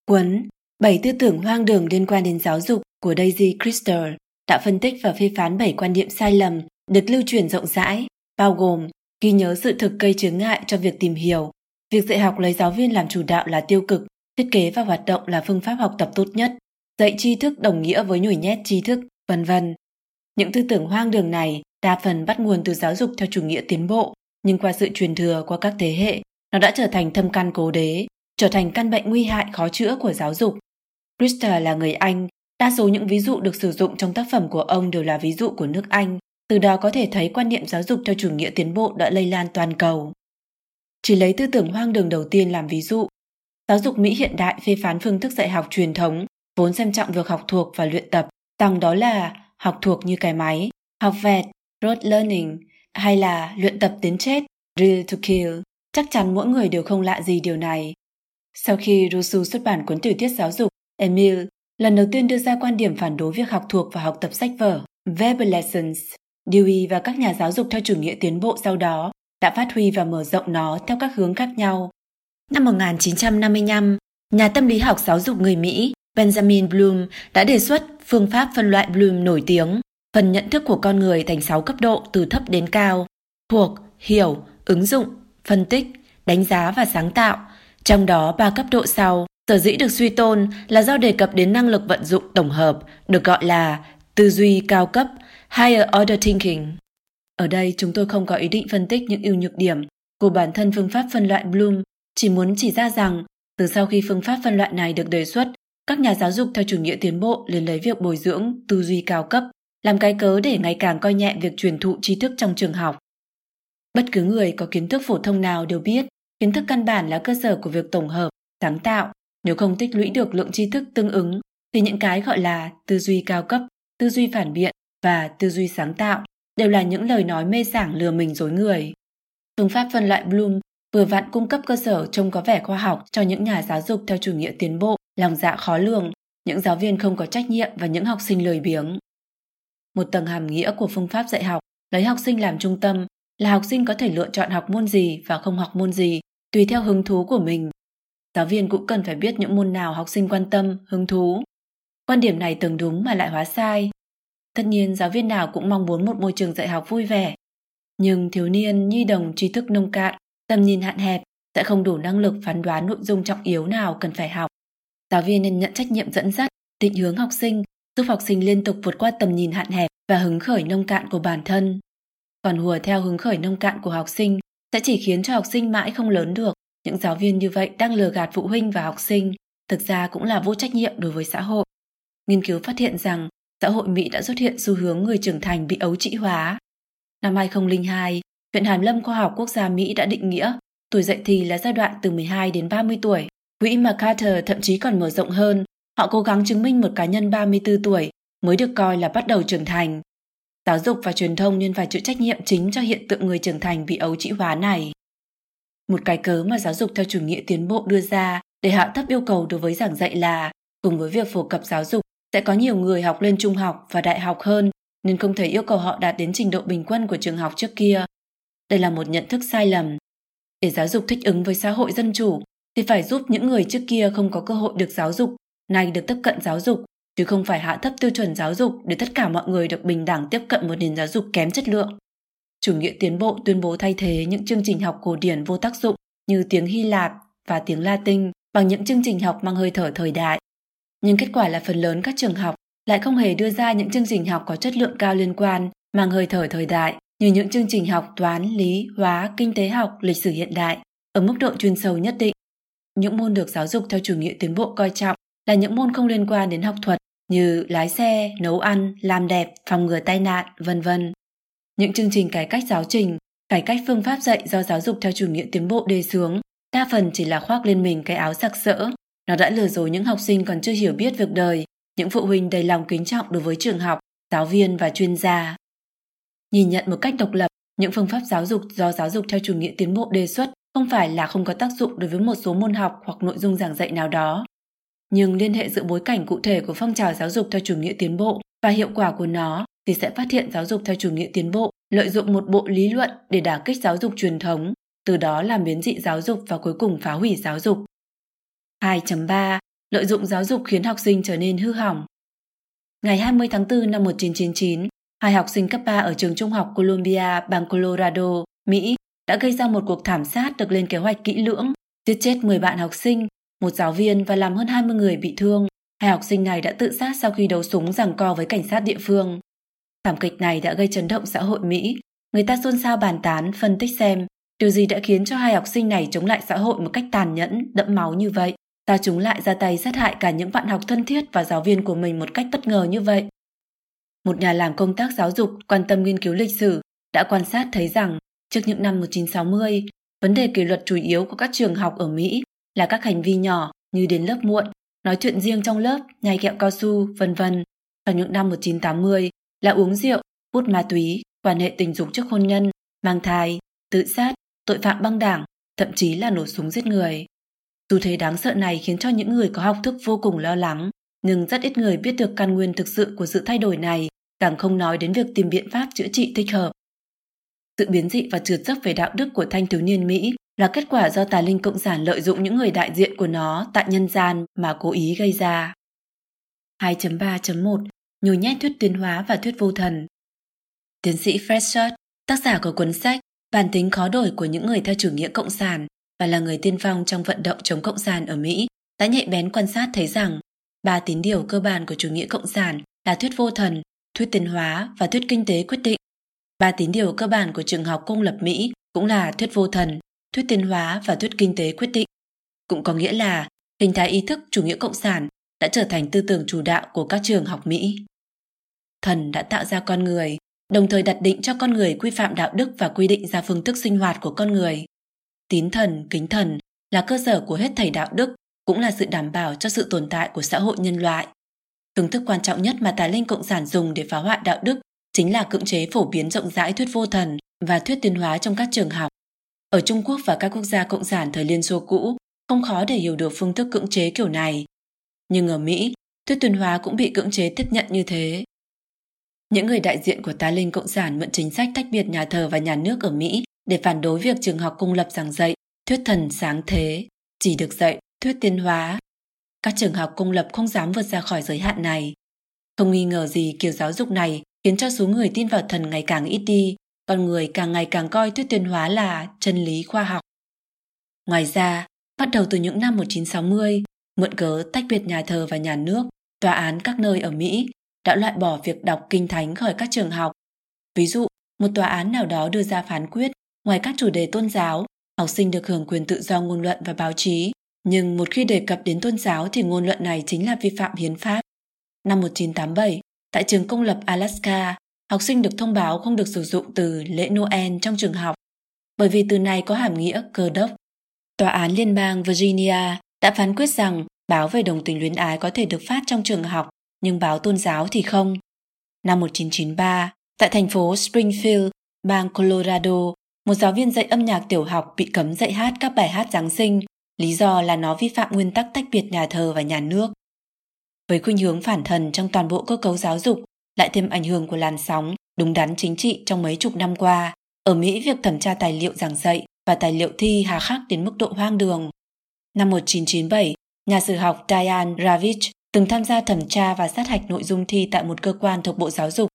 Quấn Bảy tư tưởng hoang đường liên quan đến giáo dục của Daisy Crystal đã phân tích và phê phán bảy quan niệm sai lầm được lưu truyền rộng rãi, bao gồm ghi nhớ sự thực gây chướng ngại cho việc tìm hiểu, việc dạy học lấy giáo viên làm chủ đạo là tiêu cực, thiết kế và hoạt động là phương pháp học tập tốt nhất, dạy tri thức đồng nghĩa với nhồi nhét tri thức, vân vân. Những tư tưởng hoang đường này đa phần bắt nguồn từ giáo dục theo chủ nghĩa tiến bộ, nhưng qua sự truyền thừa qua các thế hệ, nó đã trở thành thâm căn cố đế, trở thành căn bệnh nguy hại khó chữa của giáo dục Brewster là người Anh, đa số những ví dụ được sử dụng trong tác phẩm của ông đều là ví dụ của nước Anh, từ đó có thể thấy quan niệm giáo dục theo chủ nghĩa tiến bộ đã lây lan toàn cầu. Chỉ lấy tư tưởng hoang đường đầu tiên làm ví dụ, giáo dục Mỹ hiện đại phê phán phương thức dạy học truyền thống, vốn xem trọng việc học thuộc và luyện tập, rằng đó là học thuộc như cái máy, học vẹt, rote learning, hay là luyện tập đến chết, drill to Kill. Chắc chắn mỗi người đều không lạ gì điều này. Sau khi Rousseau xuất bản cuốn tiểu thuyết giáo dục, Emile lần đầu tiên đưa ra quan điểm phản đối việc học thuộc và học tập sách vở, Verbal Lessons. Dewey và các nhà giáo dục theo chủ nghĩa tiến bộ sau đó đã phát huy và mở rộng nó theo các hướng khác nhau. Năm 1955, nhà tâm lý học giáo dục người Mỹ Benjamin Bloom đã đề xuất phương pháp phân loại Bloom nổi tiếng, phần nhận thức của con người thành 6 cấp độ từ thấp đến cao, thuộc, hiểu, ứng dụng, phân tích, đánh giá và sáng tạo. Trong đó ba cấp độ sau, sở dĩ được suy tôn là do đề cập đến năng lực vận dụng tổng hợp, được gọi là tư duy cao cấp, higher order thinking. Ở đây chúng tôi không có ý định phân tích những ưu nhược điểm của bản thân phương pháp phân loại Bloom, chỉ muốn chỉ ra rằng từ sau khi phương pháp phân loại này được đề xuất, các nhà giáo dục theo chủ nghĩa tiến bộ liền lấy việc bồi dưỡng tư duy cao cấp làm cái cớ để ngày càng coi nhẹ việc truyền thụ tri thức trong trường học. Bất cứ người có kiến thức phổ thông nào đều biết kiến thức căn bản là cơ sở của việc tổng hợp, sáng tạo. Nếu không tích lũy được lượng tri thức tương ứng thì những cái gọi là tư duy cao cấp, tư duy phản biện và tư duy sáng tạo đều là những lời nói mê sảng lừa mình dối người. Phương pháp phân loại Bloom vừa vặn cung cấp cơ sở trông có vẻ khoa học cho những nhà giáo dục theo chủ nghĩa tiến bộ, lòng dạ khó lường, những giáo viên không có trách nhiệm và những học sinh lười biếng. Một tầng hàm nghĩa của phương pháp dạy học lấy học sinh làm trung tâm là học sinh có thể lựa chọn học môn gì và không học môn gì tùy theo hứng thú của mình. Giáo viên cũng cần phải biết những môn nào học sinh quan tâm, hứng thú. Quan điểm này từng đúng mà lại hóa sai. Tất nhiên giáo viên nào cũng mong muốn một môi trường dạy học vui vẻ. Nhưng thiếu niên, nhi đồng trí thức nông cạn, tầm nhìn hạn hẹp sẽ không đủ năng lực phán đoán nội dung trọng yếu nào cần phải học. Giáo viên nên nhận trách nhiệm dẫn dắt, định hướng học sinh, giúp học sinh liên tục vượt qua tầm nhìn hạn hẹp và hứng khởi nông cạn của bản thân. Còn hùa theo hứng khởi nông cạn của học sinh sẽ chỉ khiến cho học sinh mãi không lớn được. Những giáo viên như vậy đang lừa gạt phụ huynh và học sinh, thực ra cũng là vô trách nhiệm đối với xã hội. Nghiên cứu phát hiện rằng xã hội Mỹ đã xuất hiện xu hướng người trưởng thành bị ấu trĩ hóa. Năm 2002, Viện Hàn Lâm Khoa học Quốc gia Mỹ đã định nghĩa tuổi dậy thì là giai đoạn từ 12 đến 30 tuổi. Quỹ MacArthur thậm chí còn mở rộng hơn. Họ cố gắng chứng minh một cá nhân 34 tuổi mới được coi là bắt đầu trưởng thành. Giáo dục và truyền thông nên phải chịu trách nhiệm chính cho hiện tượng người trưởng thành bị ấu trĩ hóa này. Một cái cớ mà giáo dục theo chủ nghĩa tiến bộ đưa ra để hạ thấp yêu cầu đối với giảng dạy là cùng với việc phổ cập giáo dục sẽ có nhiều người học lên trung học và đại học hơn nên không thể yêu cầu họ đạt đến trình độ bình quân của trường học trước kia. Đây là một nhận thức sai lầm. Để giáo dục thích ứng với xã hội dân chủ thì phải giúp những người trước kia không có cơ hội được giáo dục, nay được tiếp cận giáo dục, chứ không phải hạ thấp tiêu chuẩn giáo dục để tất cả mọi người được bình đẳng tiếp cận một nền giáo dục kém chất lượng. Chủ nghĩa tiến bộ tuyên bố thay thế những chương trình học cổ điển vô tác dụng như tiếng Hy Lạp và tiếng Latin bằng những chương trình học mang hơi thở thời đại. Nhưng kết quả là phần lớn các trường học lại không hề đưa ra những chương trình học có chất lượng cao liên quan mang hơi thở thời đại như những chương trình học toán, lý, hóa, kinh tế học, lịch sử hiện đại ở mức độ chuyên sâu nhất định. Những môn được giáo dục theo chủ nghĩa tiến bộ coi trọng là những môn không liên quan đến học thuật như lái xe, nấu ăn, làm đẹp, phòng ngừa tai nạn, vân vân. Những chương trình cải cách giáo trình, cải cách phương pháp dạy do giáo dục theo chủ nghĩa tiến bộ đề xướng, đa phần chỉ là khoác lên mình cái áo sặc sỡ. Nó đã lừa dối những học sinh còn chưa hiểu biết việc đời, những phụ huynh đầy lòng kính trọng đối với trường học, giáo viên và chuyên gia. Nhìn nhận một cách độc lập, những phương pháp giáo dục do giáo dục theo chủ nghĩa tiến bộ đề xuất không phải là không có tác dụng đối với một số môn học hoặc nội dung giảng dạy nào đó. Nhưng liên hệ giữa bối cảnh cụ thể của phong trào giáo dục theo chủ nghĩa tiến bộ và hiệu quả của nó thì sẽ phát hiện giáo dục theo chủ nghĩa tiến bộ lợi dụng một bộ lý luận để đả kích giáo dục truyền thống, từ đó làm biến dị giáo dục và cuối cùng phá hủy giáo dục. 2.3. Lợi dụng giáo dục khiến học sinh trở nên hư hỏng. Ngày 20 tháng 4 năm 1999, hai học sinh cấp 3 ở trường trung học Columbia, bang Colorado, Mỹ đã gây ra một cuộc thảm sát được lên kế hoạch kỹ lưỡng, giết chết 10 bạn học sinh, một giáo viên và làm hơn 20 người bị thương. Hai học sinh này đã tự sát sau khi đấu súng giằng co với cảnh sát địa phương. Thảm kịch này đã gây chấn động xã hội Mỹ. Người ta xôn xao bàn tán, phân tích xem điều gì đã khiến cho hai học sinh này chống lại xã hội một cách tàn nhẫn, đẫm máu như vậy. Sao chúng lại ra tay sát hại cả những bạn học thân thiết và giáo viên của mình một cách bất ngờ như vậy? Một nhà làm công tác giáo dục quan tâm nghiên cứu lịch sử đã quan sát thấy rằng trước những năm 1960, vấn đề kỷ luật chủ yếu của các trường học ở Mỹ là các hành vi nhỏ như đến lớp muộn, nói chuyện riêng trong lớp, nhai kẹo cao su, vân vân. Trong những năm 1980 là uống rượu, hút ma túy, quan hệ tình dục trước hôn nhân, mang thai, tự sát, tội phạm băng đảng, thậm chí là nổ súng giết người. Dù thế đáng sợ này khiến cho những người có học thức vô cùng lo lắng, nhưng rất ít người biết được căn nguyên thực sự của sự thay đổi này, càng không nói đến việc tìm biện pháp chữa trị thích hợp. Sự biến dị và trượt dốc về đạo đức của thanh thiếu niên Mỹ là kết quả do tà linh cộng sản lợi dụng những người đại diện của nó tại nhân gian mà cố ý gây ra. 2.3.1 Nhồi nhét thuyết tiến hóa và thuyết vô thần Tiến sĩ Fred Schott, tác giả của cuốn sách Bản tính khó đổi của những người theo chủ nghĩa cộng sản và là người tiên phong trong vận động chống cộng sản ở Mỹ, đã nhạy bén quan sát thấy rằng ba tín điều cơ bản của chủ nghĩa cộng sản là thuyết vô thần, thuyết tiến hóa và thuyết kinh tế quyết định. Ba tín điều cơ bản của trường học công lập Mỹ cũng là thuyết vô thần, thuyết tiến hóa và thuyết kinh tế quyết định. Cũng có nghĩa là hình thái ý thức chủ nghĩa cộng sản đã trở thành tư tưởng chủ đạo của các trường học Mỹ. Thần đã tạo ra con người, đồng thời đặt định cho con người quy phạm đạo đức và quy định ra phương thức sinh hoạt của con người. Tín thần, kính thần là cơ sở của hết thầy đạo đức, cũng là sự đảm bảo cho sự tồn tại của xã hội nhân loại. Phương thức quan trọng nhất mà tà linh cộng sản dùng để phá hoại đạo đức chính là cưỡng chế phổ biến rộng rãi thuyết vô thần và thuyết tiến hóa trong các trường học. Ở Trung Quốc và các quốc gia cộng sản thời Liên Xô cũ, không khó để hiểu được phương thức cưỡng chế kiểu này. Nhưng ở Mỹ, thuyết tuyên hóa cũng bị cưỡng chế tiếp nhận như thế. Những người đại diện của tá linh cộng sản mượn chính sách tách biệt nhà thờ và nhà nước ở Mỹ để phản đối việc trường học công lập giảng dạy thuyết thần sáng thế, chỉ được dạy thuyết tiến hóa. Các trường học công lập không dám vượt ra khỏi giới hạn này. Không nghi ngờ gì kiểu giáo dục này khiến cho số người tin vào thần ngày càng ít đi, con người càng ngày càng coi thuyết tiến hóa là chân lý khoa học. Ngoài ra, bắt đầu từ những năm 1960, mượn cớ tách biệt nhà thờ và nhà nước, tòa án các nơi ở Mỹ đã loại bỏ việc đọc kinh thánh khỏi các trường học. Ví dụ, một tòa án nào đó đưa ra phán quyết, ngoài các chủ đề tôn giáo, học sinh được hưởng quyền tự do ngôn luận và báo chí, nhưng một khi đề cập đến tôn giáo thì ngôn luận này chính là vi phạm hiến pháp. Năm 1987, tại trường công lập Alaska, học sinh được thông báo không được sử dụng từ lễ Noel trong trường học, bởi vì từ này có hàm nghĩa cơ đốc. Tòa án liên bang Virginia đã phán quyết rằng báo về đồng tình luyến ái có thể được phát trong trường học nhưng báo tôn giáo thì không. Năm 1993, tại thành phố Springfield, bang Colorado, một giáo viên dạy âm nhạc tiểu học bị cấm dạy hát các bài hát Giáng sinh, lý do là nó vi phạm nguyên tắc tách biệt nhà thờ và nhà nước. Với khuynh hướng phản thần trong toàn bộ cơ cấu giáo dục, lại thêm ảnh hưởng của làn sóng đúng đắn chính trị trong mấy chục năm qua, ở Mỹ việc thẩm tra tài liệu giảng dạy và tài liệu thi hà khắc đến mức độ hoang đường. Năm 1997, nhà sử học Diane Ravitch từng tham gia thẩm tra và sát hạch nội dung thi tại một cơ quan thuộc Bộ Giáo dục.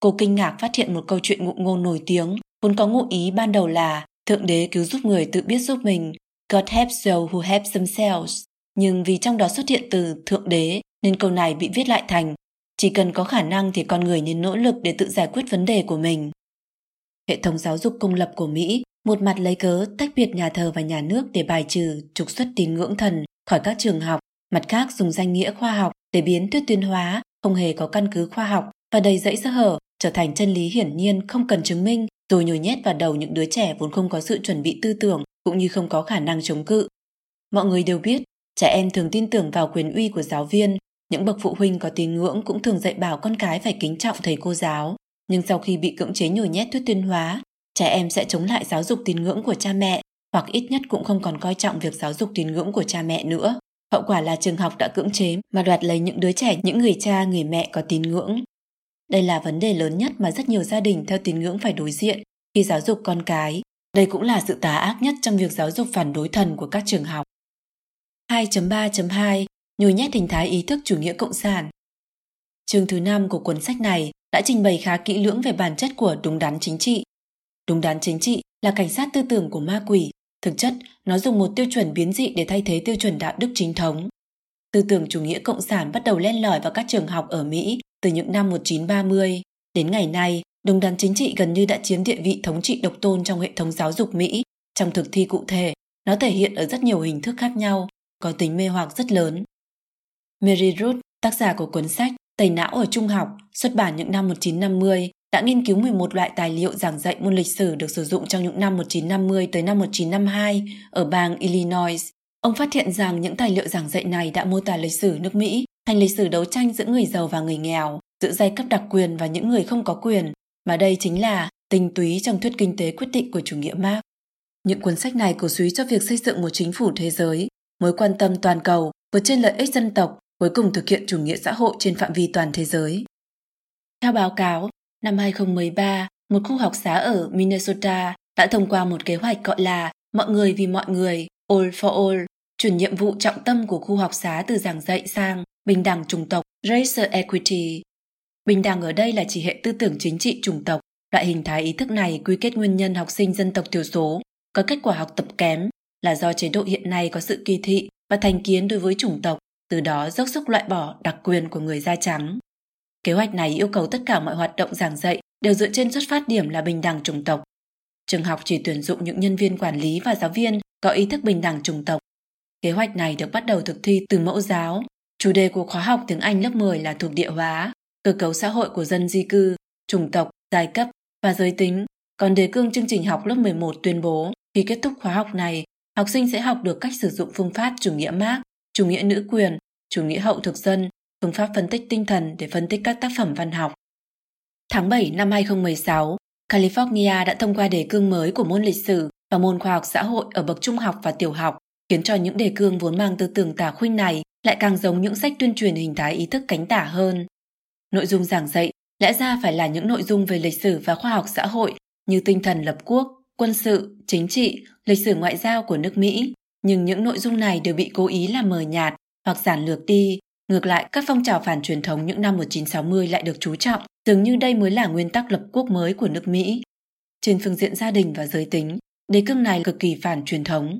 Cô kinh ngạc phát hiện một câu chuyện ngụ ngôn nổi tiếng, vốn có ngụ ý ban đầu là Thượng đế cứu giúp người tự biết giúp mình, God helps those who help themselves. Nhưng vì trong đó xuất hiện từ Thượng đế nên câu này bị viết lại thành chỉ cần có khả năng thì con người nên nỗ lực để tự giải quyết vấn đề của mình. Hệ thống giáo dục công lập của Mỹ một mặt lấy cớ tách biệt nhà thờ và nhà nước để bài trừ trục xuất tín ngưỡng thần khỏi các trường học mặt khác dùng danh nghĩa khoa học để biến thuyết tuyên hóa không hề có căn cứ khoa học và đầy dẫy sơ hở trở thành chân lý hiển nhiên không cần chứng minh tôi nhồi nhét vào đầu những đứa trẻ vốn không có sự chuẩn bị tư tưởng cũng như không có khả năng chống cự. Mọi người đều biết, trẻ em thường tin tưởng vào quyền uy của giáo viên, những bậc phụ huynh có tín ngưỡng cũng thường dạy bảo con cái phải kính trọng thầy cô giáo. Nhưng sau khi bị cưỡng chế nhồi nhét thuyết tuyên hóa, trẻ em sẽ chống lại giáo dục tín ngưỡng của cha mẹ hoặc ít nhất cũng không còn coi trọng việc giáo dục tín ngưỡng của cha mẹ nữa. Hậu quả là trường học đã cưỡng chế mà đoạt lấy những đứa trẻ những người cha, người mẹ có tín ngưỡng. Đây là vấn đề lớn nhất mà rất nhiều gia đình theo tín ngưỡng phải đối diện khi giáo dục con cái. Đây cũng là sự tà ác nhất trong việc giáo dục phản đối thần của các trường học. 2.3.2 Nhồi nhét hình thái ý thức chủ nghĩa cộng sản Chương thứ 5 của cuốn sách này đã trình bày khá kỹ lưỡng về bản chất của đúng đắn chính trị. Đúng đắn chính trị là cảnh sát tư tưởng của ma quỷ Thực chất, nó dùng một tiêu chuẩn biến dị để thay thế tiêu chuẩn đạo đức chính thống. Tư tưởng chủ nghĩa cộng sản bắt đầu len lỏi vào các trường học ở Mỹ từ những năm 1930. Đến ngày nay, đồng đắn chính trị gần như đã chiếm địa vị thống trị độc tôn trong hệ thống giáo dục Mỹ. Trong thực thi cụ thể, nó thể hiện ở rất nhiều hình thức khác nhau, có tính mê hoặc rất lớn. Mary Root, tác giả của cuốn sách Tẩy não ở trung học, xuất bản những năm 1950, đã nghiên cứu 11 loại tài liệu giảng dạy môn lịch sử được sử dụng trong những năm 1950 tới năm 1952 ở bang Illinois. Ông phát hiện rằng những tài liệu giảng dạy này đã mô tả lịch sử nước Mỹ thành lịch sử đấu tranh giữa người giàu và người nghèo, giữa giai cấp đặc quyền và những người không có quyền, mà đây chính là tinh túy trong thuyết kinh tế quyết định của chủ nghĩa Marx. Những cuốn sách này cổ suý cho việc xây dựng một chính phủ thế giới, mối quan tâm toàn cầu vượt trên lợi ích dân tộc, cuối cùng thực hiện chủ nghĩa xã hội trên phạm vi toàn thế giới. Theo báo cáo, năm 2013, một khu học xá ở Minnesota đã thông qua một kế hoạch gọi là Mọi người vì mọi người, All for All, chuyển nhiệm vụ trọng tâm của khu học xá từ giảng dạy sang bình đẳng chủng tộc Racial Equity. Bình đẳng ở đây là chỉ hệ tư tưởng chính trị chủng tộc. Loại hình thái ý thức này quy kết nguyên nhân học sinh dân tộc thiểu số có kết quả học tập kém là do chế độ hiện nay có sự kỳ thị và thành kiến đối với chủng tộc, từ đó dốc sức loại bỏ đặc quyền của người da trắng. Kế hoạch này yêu cầu tất cả mọi hoạt động giảng dạy đều dựa trên xuất phát điểm là bình đẳng chủng tộc. Trường học chỉ tuyển dụng những nhân viên quản lý và giáo viên có ý thức bình đẳng chủng tộc. Kế hoạch này được bắt đầu thực thi từ mẫu giáo. Chủ đề của khóa học tiếng Anh lớp 10 là thuộc địa hóa, cơ cấu xã hội của dân di cư, chủng tộc, giai cấp và giới tính. Còn đề cương chương trình học lớp 11 tuyên bố khi kết thúc khóa học này, học sinh sẽ học được cách sử dụng phương pháp chủ nghĩa Marx, chủ nghĩa nữ quyền, chủ nghĩa hậu thực dân, phương pháp phân tích tinh thần để phân tích các tác phẩm văn học. Tháng 7 năm 2016, California đã thông qua đề cương mới của môn lịch sử và môn khoa học xã hội ở bậc trung học và tiểu học, khiến cho những đề cương vốn mang tư tưởng tả khuynh này lại càng giống những sách tuyên truyền hình thái ý thức cánh tả hơn. Nội dung giảng dạy lẽ ra phải là những nội dung về lịch sử và khoa học xã hội như tinh thần lập quốc, quân sự, chính trị, lịch sử ngoại giao của nước Mỹ, nhưng những nội dung này đều bị cố ý làm mờ nhạt hoặc giản lược đi. Ngược lại, các phong trào phản truyền thống những năm 1960 lại được chú trọng, dường như đây mới là nguyên tắc lập quốc mới của nước Mỹ. Trên phương diện gia đình và giới tính, đề cương này cực kỳ phản truyền thống.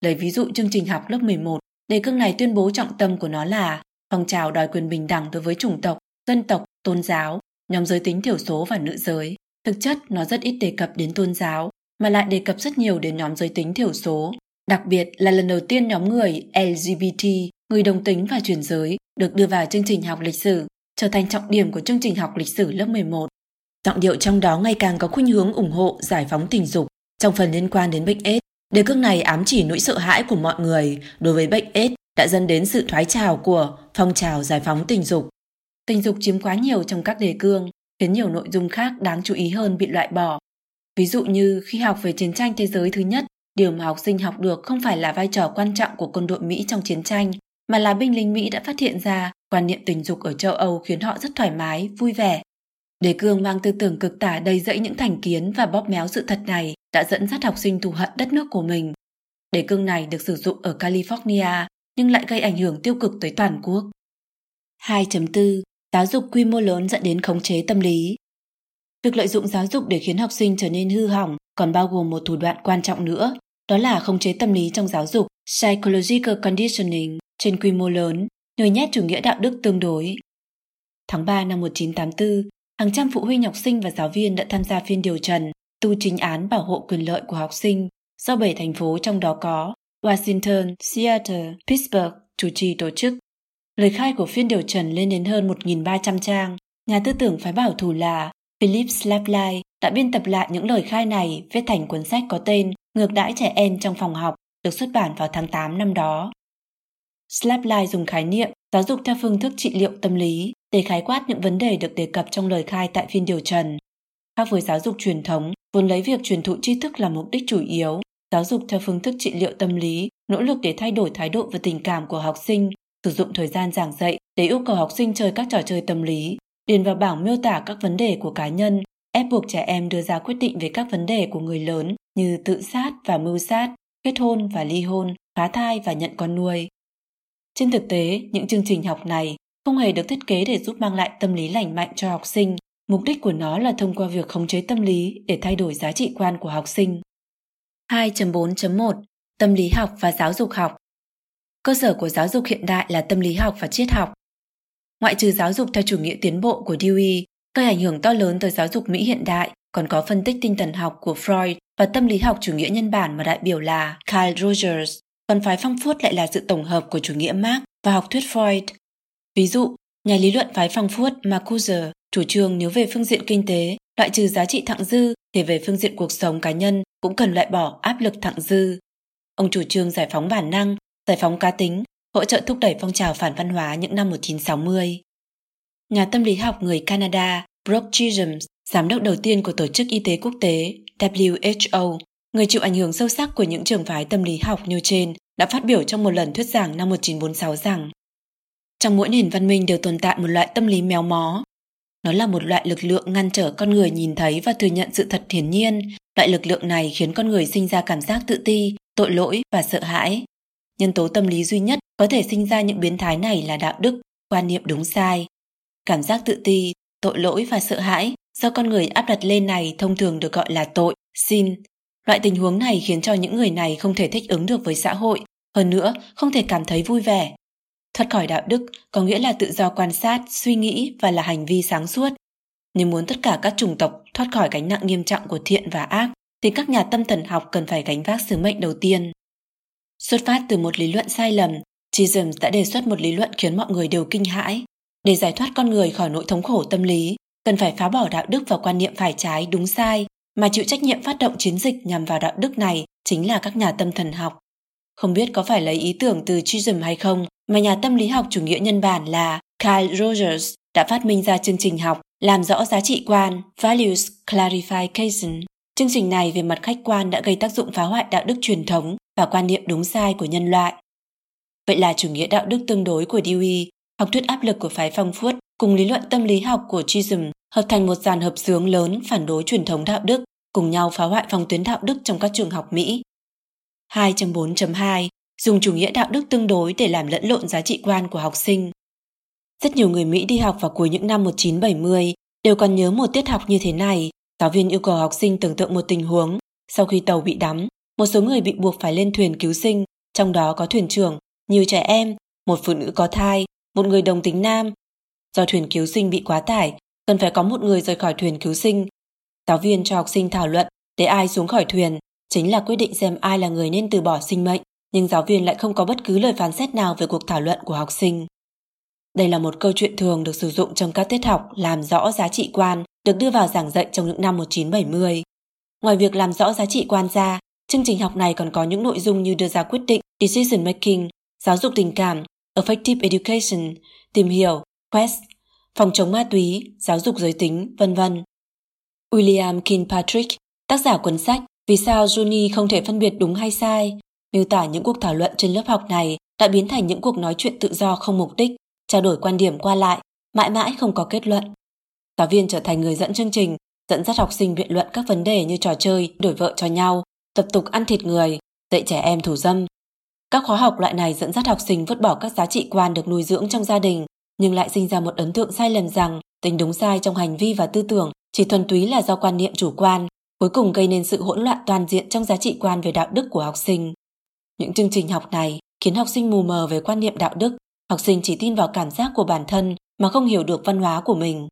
Lấy ví dụ chương trình học lớp 11, đề cương này tuyên bố trọng tâm của nó là phong trào đòi quyền bình đẳng đối với chủng tộc, dân tộc, tôn giáo, nhóm giới tính thiểu số và nữ giới. Thực chất, nó rất ít đề cập đến tôn giáo, mà lại đề cập rất nhiều đến nhóm giới tính thiểu số. Đặc biệt là lần đầu tiên nhóm người LGBT, người đồng tính và chuyển giới được đưa vào chương trình học lịch sử, trở thành trọng điểm của chương trình học lịch sử lớp 11. Giọng điệu trong đó ngày càng có khuynh hướng ủng hộ giải phóng tình dục. Trong phần liên quan đến bệnh AIDS, đề cương này ám chỉ nỗi sợ hãi của mọi người đối với bệnh AIDS đã dẫn đến sự thoái trào của phong trào giải phóng tình dục. Tình dục chiếm quá nhiều trong các đề cương, khiến nhiều nội dung khác đáng chú ý hơn bị loại bỏ Ví dụ như khi học về chiến tranh thế giới thứ nhất, điều mà học sinh học được không phải là vai trò quan trọng của quân đội Mỹ trong chiến tranh, mà là binh lính Mỹ đã phát hiện ra quan niệm tình dục ở châu Âu khiến họ rất thoải mái, vui vẻ. Đề cương mang tư tưởng cực tả đầy dẫy những thành kiến và bóp méo sự thật này đã dẫn dắt học sinh thù hận đất nước của mình. Đề cương này được sử dụng ở California nhưng lại gây ảnh hưởng tiêu cực tới toàn quốc. 2.4 Giáo dục quy mô lớn dẫn đến khống chế tâm lý Việc lợi dụng giáo dục để khiến học sinh trở nên hư hỏng còn bao gồm một thủ đoạn quan trọng nữa, đó là khống chế tâm lý trong giáo dục, psychological conditioning trên quy mô lớn, nhồi nhét chủ nghĩa đạo đức tương đối. Tháng 3 năm 1984, hàng trăm phụ huynh học sinh và giáo viên đã tham gia phiên điều trần tu chính án bảo hộ quyền lợi của học sinh do bảy thành phố trong đó có Washington, Seattle, Pittsburgh chủ trì tổ chức. Lời khai của phiên điều trần lên đến hơn 1.300 trang. Nhà tư tưởng phái bảo thủ là Philip Slapline đã biên tập lại những lời khai này viết thành cuốn sách có tên Ngược đãi trẻ em trong phòng học, được xuất bản vào tháng 8 năm đó. Slapline dùng khái niệm giáo dục theo phương thức trị liệu tâm lý để khái quát những vấn đề được đề cập trong lời khai tại phiên điều trần. Khác với giáo dục truyền thống, vốn lấy việc truyền thụ tri thức là mục đích chủ yếu, giáo dục theo phương thức trị liệu tâm lý, nỗ lực để thay đổi thái độ và tình cảm của học sinh, sử dụng thời gian giảng dạy để yêu cầu học sinh chơi các trò chơi tâm lý, điền vào bảng miêu tả các vấn đề của cá nhân, ép buộc trẻ em đưa ra quyết định về các vấn đề của người lớn như tự sát và mưu sát, kết hôn và ly hôn, phá thai và nhận con nuôi. Trên thực tế, những chương trình học này không hề được thiết kế để giúp mang lại tâm lý lành mạnh cho học sinh. Mục đích của nó là thông qua việc khống chế tâm lý để thay đổi giá trị quan của học sinh. 2.4.1 Tâm lý học và giáo dục học Cơ sở của giáo dục hiện đại là tâm lý học và triết học, Ngoại trừ giáo dục theo chủ nghĩa tiến bộ của Dewey, gây ảnh hưởng to lớn tới giáo dục Mỹ hiện đại, còn có phân tích tinh thần học của Freud và tâm lý học chủ nghĩa nhân bản mà đại biểu là Carl Rogers, còn phái Frankfurt lại là sự tổng hợp của chủ nghĩa Marx và học thuyết Freud. Ví dụ, nhà lý luận phái Frankfurt Marcuse chủ trương nếu về phương diện kinh tế, loại trừ giá trị thặng dư thì về phương diện cuộc sống cá nhân cũng cần loại bỏ áp lực thặng dư. Ông chủ trương giải phóng bản năng, giải phóng cá tính hỗ trợ thúc đẩy phong trào phản văn hóa những năm 1960. Nhà tâm lý học người Canada Brooke Chisholm, giám đốc đầu tiên của Tổ chức Y tế Quốc tế WHO, người chịu ảnh hưởng sâu sắc của những trường phái tâm lý học như trên, đã phát biểu trong một lần thuyết giảng năm 1946 rằng trong mỗi nền văn minh đều tồn tại một loại tâm lý méo mó. Nó là một loại lực lượng ngăn trở con người nhìn thấy và thừa nhận sự thật hiển nhiên. Loại lực lượng này khiến con người sinh ra cảm giác tự ti, tội lỗi và sợ hãi. Nhân tố tâm lý duy nhất có thể sinh ra những biến thái này là đạo đức, quan niệm đúng sai. Cảm giác tự ti, tội lỗi và sợ hãi do con người áp đặt lên này thông thường được gọi là tội, sin. Loại tình huống này khiến cho những người này không thể thích ứng được với xã hội, hơn nữa không thể cảm thấy vui vẻ. Thoát khỏi đạo đức có nghĩa là tự do quan sát, suy nghĩ và là hành vi sáng suốt. Nếu muốn tất cả các chủng tộc thoát khỏi gánh nặng nghiêm trọng của thiện và ác, thì các nhà tâm thần học cần phải gánh vác sứ mệnh đầu tiên. Xuất phát từ một lý luận sai lầm, Chisholm đã đề xuất một lý luận khiến mọi người đều kinh hãi. Để giải thoát con người khỏi nỗi thống khổ tâm lý, cần phải phá bỏ đạo đức và quan niệm phải trái đúng sai, mà chịu trách nhiệm phát động chiến dịch nhằm vào đạo đức này chính là các nhà tâm thần học. Không biết có phải lấy ý tưởng từ Chisholm hay không, mà nhà tâm lý học chủ nghĩa nhân bản là Kyle Rogers đã phát minh ra chương trình học làm rõ giá trị quan Values Clarification. Chương trình này về mặt khách quan đã gây tác dụng phá hoại đạo đức truyền thống và quan niệm đúng sai của nhân loại. Vậy là chủ nghĩa đạo đức tương đối của Dewey, học thuyết áp lực của phái phong phuất cùng lý luận tâm lý học của Chisholm hợp thành một dàn hợp sướng lớn phản đối truyền thống đạo đức, cùng nhau phá hoại phong tuyến đạo đức trong các trường học Mỹ. 2.4.2 dùng chủ nghĩa đạo đức tương đối để làm lẫn lộn giá trị quan của học sinh. Rất nhiều người Mỹ đi học vào cuối những năm 1970 đều còn nhớ một tiết học như thế này. Giáo viên yêu cầu học sinh tưởng tượng một tình huống. Sau khi tàu bị đắm, một số người bị buộc phải lên thuyền cứu sinh, trong đó có thuyền trưởng, nhiều trẻ em, một phụ nữ có thai, một người đồng tính nam. Do thuyền cứu sinh bị quá tải, cần phải có một người rời khỏi thuyền cứu sinh. Giáo viên cho học sinh thảo luận để ai xuống khỏi thuyền, chính là quyết định xem ai là người nên từ bỏ sinh mệnh nhưng giáo viên lại không có bất cứ lời phán xét nào về cuộc thảo luận của học sinh. Đây là một câu chuyện thường được sử dụng trong các tiết học làm rõ giá trị quan được đưa vào giảng dạy trong những năm 1970. Ngoài việc làm rõ giá trị quan ra, chương trình học này còn có những nội dung như đưa ra quyết định, decision making, giáo dục tình cảm, effective education, tìm hiểu, quest, phòng chống ma túy, giáo dục giới tính, vân vân. William Kilpatrick, tác giả cuốn sách Vì sao Juni không thể phân biệt đúng hay sai, miêu tả những cuộc thảo luận trên lớp học này đã biến thành những cuộc nói chuyện tự do không mục đích, trao đổi quan điểm qua lại, mãi mãi không có kết luận. Giáo viên trở thành người dẫn chương trình, dẫn dắt học sinh biện luận các vấn đề như trò chơi, đổi vợ cho nhau, tập tục ăn thịt người, dạy trẻ em thủ dâm. Các khóa học loại này dẫn dắt học sinh vứt bỏ các giá trị quan được nuôi dưỡng trong gia đình, nhưng lại sinh ra một ấn tượng sai lầm rằng tính đúng sai trong hành vi và tư tưởng chỉ thuần túy là do quan niệm chủ quan, cuối cùng gây nên sự hỗn loạn toàn diện trong giá trị quan về đạo đức của học sinh. Những chương trình học này khiến học sinh mù mờ về quan niệm đạo đức, học sinh chỉ tin vào cảm giác của bản thân mà không hiểu được văn hóa của mình.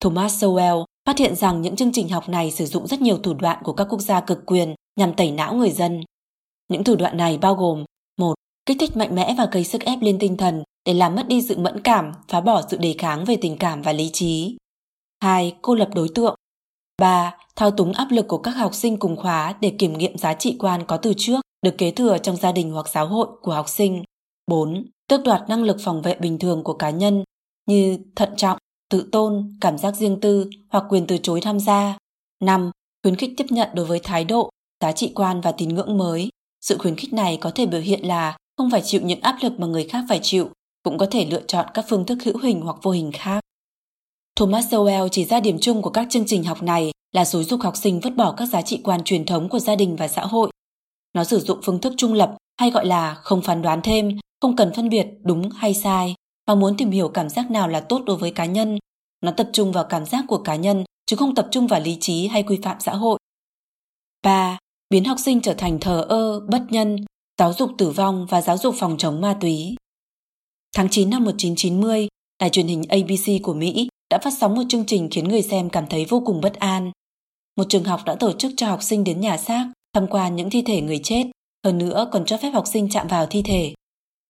Thomas Sowell phát hiện rằng những chương trình học này sử dụng rất nhiều thủ đoạn của các quốc gia cực quyền nhằm tẩy não người dân. Những thủ đoạn này bao gồm một Kích thích mạnh mẽ và gây sức ép lên tinh thần để làm mất đi sự mẫn cảm, phá bỏ sự đề kháng về tình cảm và lý trí. 2. Cô lập đối tượng 3. Thao túng áp lực của các học sinh cùng khóa để kiểm nghiệm giá trị quan có từ trước được kế thừa trong gia đình hoặc giáo hội của học sinh. 4. Tước đoạt năng lực phòng vệ bình thường của cá nhân như thận trọng, tự tôn, cảm giác riêng tư hoặc quyền từ chối tham gia. 5. Khuyến khích tiếp nhận đối với thái độ, giá trị quan và tín ngưỡng mới. Sự khuyến khích này có thể biểu hiện là không phải chịu những áp lực mà người khác phải chịu, cũng có thể lựa chọn các phương thức hữu hình hoặc vô hình khác. Thomas Sowell chỉ ra điểm chung của các chương trình học này là xúi dục học sinh vứt bỏ các giá trị quan truyền thống của gia đình và xã hội nó sử dụng phương thức trung lập hay gọi là không phán đoán thêm, không cần phân biệt đúng hay sai, mà muốn tìm hiểu cảm giác nào là tốt đối với cá nhân. Nó tập trung vào cảm giác của cá nhân, chứ không tập trung vào lý trí hay quy phạm xã hội. 3. Biến học sinh trở thành thờ ơ, bất nhân, giáo dục tử vong và giáo dục phòng chống ma túy. Tháng 9 năm 1990, đài truyền hình ABC của Mỹ đã phát sóng một chương trình khiến người xem cảm thấy vô cùng bất an. Một trường học đã tổ chức cho học sinh đến nhà xác tham quan những thi thể người chết, hơn nữa còn cho phép học sinh chạm vào thi thể.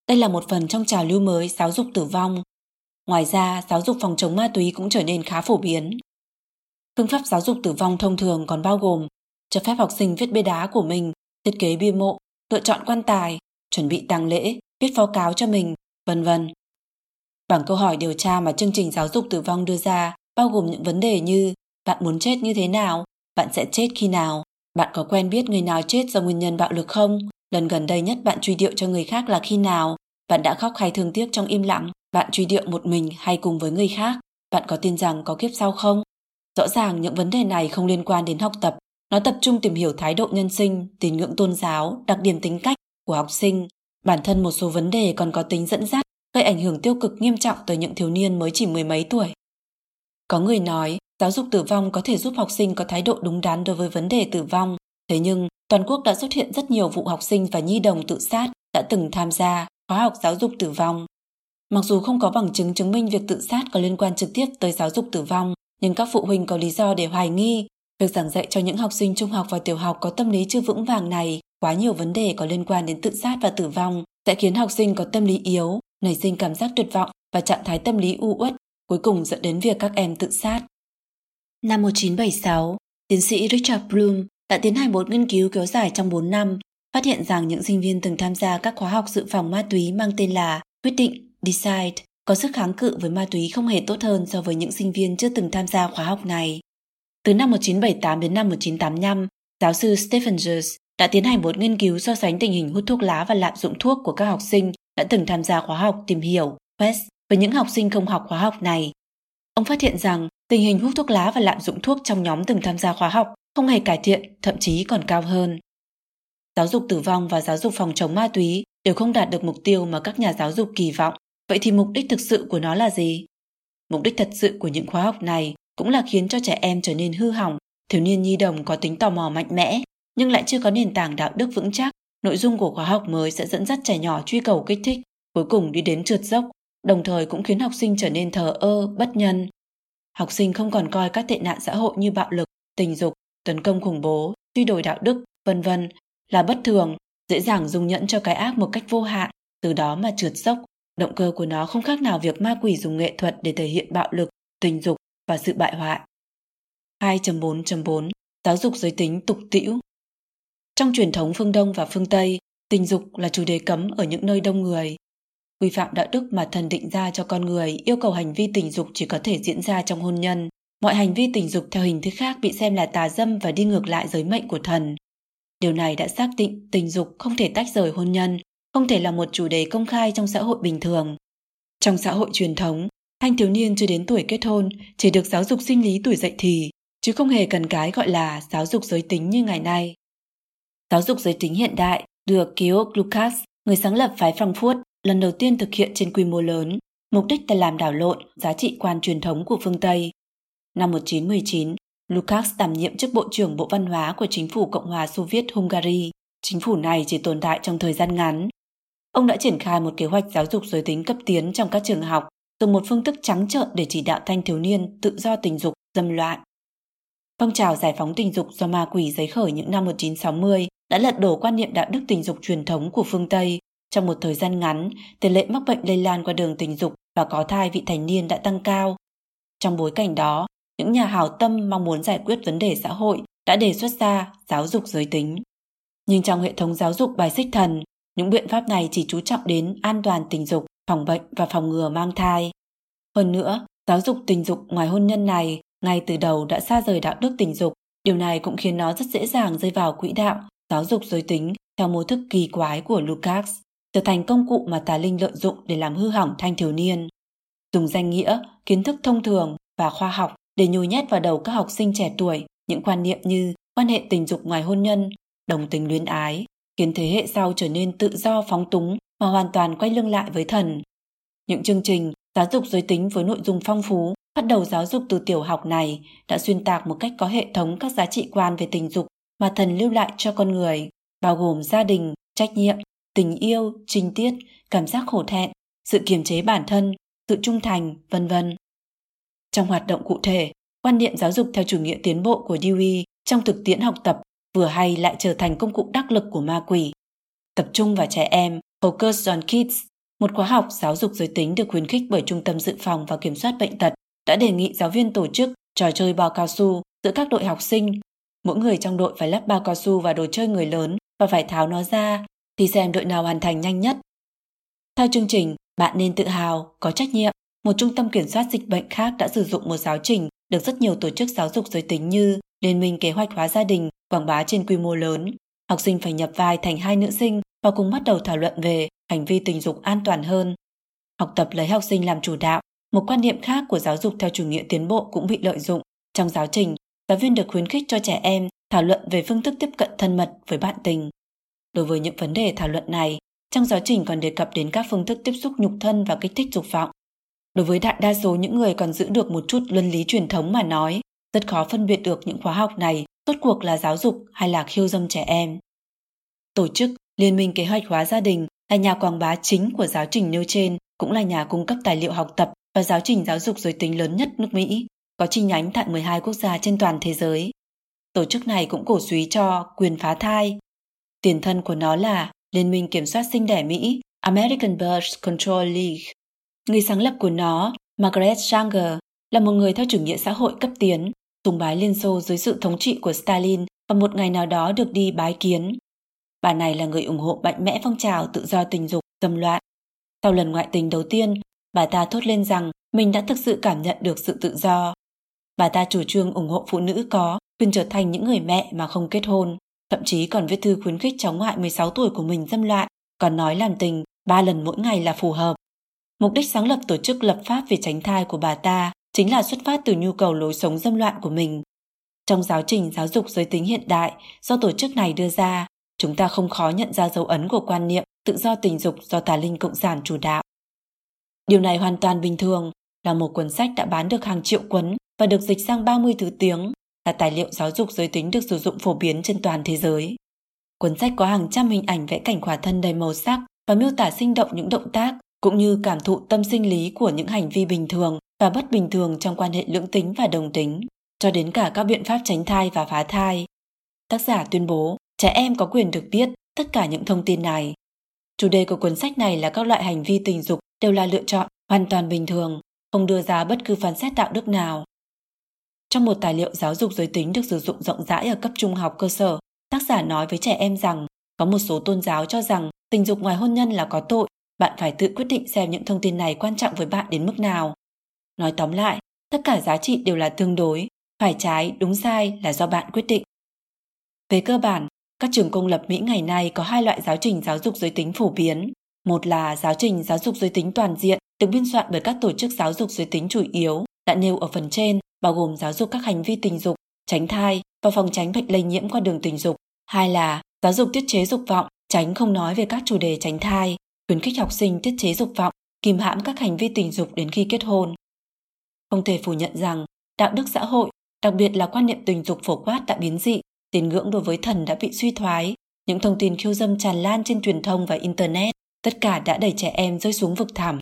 Đây là một phần trong trào lưu mới giáo dục tử vong. Ngoài ra, giáo dục phòng chống ma túy cũng trở nên khá phổ biến. Phương pháp giáo dục tử vong thông thường còn bao gồm cho phép học sinh viết bia đá của mình, thiết kế bia mộ, lựa chọn quan tài, chuẩn bị tang lễ, viết phó cáo cho mình, vân vân. Bằng câu hỏi điều tra mà chương trình giáo dục tử vong đưa ra bao gồm những vấn đề như bạn muốn chết như thế nào, bạn sẽ chết khi nào, bạn có quen biết người nào chết do nguyên nhân bạo lực không? Lần gần đây nhất bạn truy điệu cho người khác là khi nào? Bạn đã khóc hay thương tiếc trong im lặng? Bạn truy điệu một mình hay cùng với người khác? Bạn có tin rằng có kiếp sau không? Rõ ràng những vấn đề này không liên quan đến học tập. Nó tập trung tìm hiểu thái độ nhân sinh, tín ngưỡng tôn giáo, đặc điểm tính cách của học sinh. Bản thân một số vấn đề còn có tính dẫn dắt, gây ảnh hưởng tiêu cực nghiêm trọng tới những thiếu niên mới chỉ mười mấy tuổi. Có người nói, giáo dục tử vong có thể giúp học sinh có thái độ đúng đắn đối với vấn đề tử vong. Thế nhưng, toàn quốc đã xuất hiện rất nhiều vụ học sinh và nhi đồng tự sát đã từng tham gia khóa học giáo dục tử vong. Mặc dù không có bằng chứng chứng minh việc tự sát có liên quan trực tiếp tới giáo dục tử vong, nhưng các phụ huynh có lý do để hoài nghi việc giảng dạy cho những học sinh trung học và tiểu học có tâm lý chưa vững vàng này quá nhiều vấn đề có liên quan đến tự sát và tử vong sẽ khiến học sinh có tâm lý yếu, nảy sinh cảm giác tuyệt vọng và trạng thái tâm lý u uất, cuối cùng dẫn đến việc các em tự sát. Năm 1976, tiến sĩ Richard Bloom đã tiến hành một nghiên cứu kéo dài trong 4 năm, phát hiện rằng những sinh viên từng tham gia các khóa học dự phòng ma túy mang tên là Quyết định Decide có sức kháng cự với ma túy không hề tốt hơn so với những sinh viên chưa từng tham gia khóa học này. Từ năm 1978 đến năm 1985, giáo sư Stephen Jers đã tiến hành một nghiên cứu so sánh tình hình hút thuốc lá và lạm dụng thuốc của các học sinh đã từng tham gia khóa học tìm hiểu Quest với những học sinh không học khóa học này. Ông phát hiện rằng tình hình hút thuốc lá và lạm dụng thuốc trong nhóm từng tham gia khóa học không hề cải thiện, thậm chí còn cao hơn. Giáo dục tử vong và giáo dục phòng chống ma túy đều không đạt được mục tiêu mà các nhà giáo dục kỳ vọng. Vậy thì mục đích thực sự của nó là gì? Mục đích thật sự của những khóa học này cũng là khiến cho trẻ em trở nên hư hỏng, thiếu niên nhi đồng có tính tò mò mạnh mẽ, nhưng lại chưa có nền tảng đạo đức vững chắc. Nội dung của khóa học mới sẽ dẫn dắt trẻ nhỏ truy cầu kích thích, cuối cùng đi đến trượt dốc, đồng thời cũng khiến học sinh trở nên thờ ơ, bất nhân. Học sinh không còn coi các tệ nạn xã hội như bạo lực, tình dục, tấn công khủng bố, truy đồi đạo đức, vân vân là bất thường, dễ dàng dung nhẫn cho cái ác một cách vô hạn, từ đó mà trượt dốc. Động cơ của nó không khác nào việc ma quỷ dùng nghệ thuật để thể hiện bạo lực, tình dục và sự bại hoại. 2.4.4 Giáo dục giới tính tục tĩu Trong truyền thống phương Đông và phương Tây, tình dục là chủ đề cấm ở những nơi đông người. Quy phạm đạo đức mà thần định ra cho con người yêu cầu hành vi tình dục chỉ có thể diễn ra trong hôn nhân. Mọi hành vi tình dục theo hình thức khác bị xem là tà dâm và đi ngược lại giới mệnh của thần. Điều này đã xác định tình dục không thể tách rời hôn nhân, không thể là một chủ đề công khai trong xã hội bình thường. Trong xã hội truyền thống, thanh thiếu niên chưa đến tuổi kết hôn chỉ được giáo dục sinh lý tuổi dậy thì, chứ không hề cần cái gọi là giáo dục giới tính như ngày nay. Giáo dục giới tính hiện đại được Georg Lucas, người sáng lập phái Frankfurt, lần đầu tiên thực hiện trên quy mô lớn, mục đích là làm đảo lộn giá trị quan truyền thống của phương Tây. Năm 1919, Lukács đảm nhiệm chức Bộ trưởng Bộ Văn hóa của chính phủ Cộng hòa Xô Viết Hungary. Chính phủ này chỉ tồn tại trong thời gian ngắn. Ông đã triển khai một kế hoạch giáo dục giới tính cấp tiến trong các trường học, dùng một phương thức trắng trợn để chỉ đạo thanh thiếu niên tự do tình dục, dâm loạn. Phong trào giải phóng tình dục do ma quỷ giấy khởi những năm 1960 đã lật đổ quan niệm đạo đức tình dục truyền thống của phương Tây. Trong một thời gian ngắn, tỷ lệ mắc bệnh lây lan qua đường tình dục và có thai vị thành niên đã tăng cao. Trong bối cảnh đó, những nhà hảo tâm mong muốn giải quyết vấn đề xã hội đã đề xuất ra giáo dục giới tính. Nhưng trong hệ thống giáo dục bài xích thần, những biện pháp này chỉ chú trọng đến an toàn tình dục, phòng bệnh và phòng ngừa mang thai. Hơn nữa, giáo dục tình dục ngoài hôn nhân này ngay từ đầu đã xa rời đạo đức tình dục, điều này cũng khiến nó rất dễ dàng rơi vào quỹ đạo giáo dục giới tính theo mô thức kỳ quái của Lucas, trở thành công cụ mà tà linh lợi dụng để làm hư hỏng thanh thiếu niên. Dùng danh nghĩa, kiến thức thông thường và khoa học để nhồi nhét vào đầu các học sinh trẻ tuổi những quan niệm như quan hệ tình dục ngoài hôn nhân, đồng tình luyến ái, khiến thế hệ sau trở nên tự do phóng túng mà hoàn toàn quay lưng lại với thần. Những chương trình giáo dục giới tính với nội dung phong phú bắt đầu giáo dục từ tiểu học này đã xuyên tạc một cách có hệ thống các giá trị quan về tình dục mà thần lưu lại cho con người, bao gồm gia đình, trách nhiệm, tình yêu, trinh tiết, cảm giác khổ thẹn, sự kiềm chế bản thân, sự trung thành, vân vân. Trong hoạt động cụ thể, quan niệm giáo dục theo chủ nghĩa tiến bộ của Dewey trong thực tiễn học tập vừa hay lại trở thành công cụ đắc lực của ma quỷ. Tập trung vào trẻ em, Focus on Kids, một khóa học giáo dục giới tính được khuyến khích bởi Trung tâm Dự phòng và Kiểm soát Bệnh tật, đã đề nghị giáo viên tổ chức trò chơi bao cao su giữa các đội học sinh. Mỗi người trong đội phải lắp bao cao su vào đồ chơi người lớn và phải tháo nó ra, thì xem đội nào hoàn thành nhanh nhất. Theo chương trình, bạn nên tự hào, có trách nhiệm một trung tâm kiểm soát dịch bệnh khác đã sử dụng một giáo trình được rất nhiều tổ chức giáo dục giới tính như Liên minh kế hoạch hóa gia đình quảng bá trên quy mô lớn. Học sinh phải nhập vai thành hai nữ sinh và cùng bắt đầu thảo luận về hành vi tình dục an toàn hơn. Học tập lấy học sinh làm chủ đạo, một quan niệm khác của giáo dục theo chủ nghĩa tiến bộ cũng bị lợi dụng. Trong giáo trình, giáo viên được khuyến khích cho trẻ em thảo luận về phương thức tiếp cận thân mật với bạn tình. Đối với những vấn đề thảo luận này, trong giáo trình còn đề cập đến các phương thức tiếp xúc nhục thân và kích thích dục vọng. Đối với đại đa số những người còn giữ được một chút luân lý truyền thống mà nói, rất khó phân biệt được những khóa học này rốt cuộc là giáo dục hay là khiêu dâm trẻ em. Tổ chức Liên minh Kế hoạch hóa gia đình là nhà quảng bá chính của giáo trình nêu trên, cũng là nhà cung cấp tài liệu học tập và giáo trình giáo dục giới tính lớn nhất nước Mỹ, có chi nhánh tại 12 quốc gia trên toàn thế giới. Tổ chức này cũng cổ suý cho quyền phá thai. Tiền thân của nó là Liên minh Kiểm soát sinh đẻ Mỹ, American Birth Control League. Người sáng lập của nó, Margaret Sanger, là một người theo chủ nghĩa xã hội cấp tiến, sùng bái Liên Xô dưới sự thống trị của Stalin và một ngày nào đó được đi bái kiến. Bà này là người ủng hộ mạnh mẽ phong trào tự do tình dục, dâm loạn. Sau lần ngoại tình đầu tiên, bà ta thốt lên rằng mình đã thực sự cảm nhận được sự tự do. Bà ta chủ trương ủng hộ phụ nữ có quyền trở thành những người mẹ mà không kết hôn, thậm chí còn viết thư khuyến khích cháu ngoại 16 tuổi của mình dâm loạn, còn nói làm tình ba lần mỗi ngày là phù hợp. Mục đích sáng lập tổ chức lập pháp về tránh thai của bà ta chính là xuất phát từ nhu cầu lối sống dâm loạn của mình. Trong giáo trình giáo dục giới tính hiện đại do tổ chức này đưa ra, chúng ta không khó nhận ra dấu ấn của quan niệm tự do tình dục do tà linh cộng sản chủ đạo. Điều này hoàn toàn bình thường, là một cuốn sách đã bán được hàng triệu cuốn và được dịch sang 30 thứ tiếng, là tài liệu giáo dục giới tính được sử dụng phổ biến trên toàn thế giới. Cuốn sách có hàng trăm hình ảnh vẽ cảnh khỏa thân đầy màu sắc và miêu tả sinh động những động tác cũng như cảm thụ tâm sinh lý của những hành vi bình thường và bất bình thường trong quan hệ lưỡng tính và đồng tính, cho đến cả các biện pháp tránh thai và phá thai. Tác giả tuyên bố trẻ em có quyền được biết tất cả những thông tin này. Chủ đề của cuốn sách này là các loại hành vi tình dục đều là lựa chọn hoàn toàn bình thường, không đưa ra bất cứ phán xét đạo đức nào. Trong một tài liệu giáo dục giới tính được sử dụng rộng rãi ở cấp trung học cơ sở, tác giả nói với trẻ em rằng có một số tôn giáo cho rằng tình dục ngoài hôn nhân là có tội, bạn phải tự quyết định xem những thông tin này quan trọng với bạn đến mức nào. Nói tóm lại, tất cả giá trị đều là tương đối, phải trái, đúng sai là do bạn quyết định. Về cơ bản, các trường công lập Mỹ ngày nay có hai loại giáo trình giáo dục giới tính phổ biến. Một là giáo trình giáo dục giới tính toàn diện được biên soạn bởi các tổ chức giáo dục giới tính chủ yếu đã nêu ở phần trên, bao gồm giáo dục các hành vi tình dục, tránh thai và phòng tránh bệnh lây nhiễm qua đường tình dục. Hai là giáo dục tiết chế dục vọng, tránh không nói về các chủ đề tránh thai, khuyến khích học sinh tiết chế dục vọng, kìm hãm các hành vi tình dục đến khi kết hôn. Không thể phủ nhận rằng đạo đức xã hội, đặc biệt là quan niệm tình dục phổ quát đã biến dị, tín ngưỡng đối với thần đã bị suy thoái, những thông tin khiêu dâm tràn lan trên truyền thông và internet, tất cả đã đẩy trẻ em rơi xuống vực thẳm.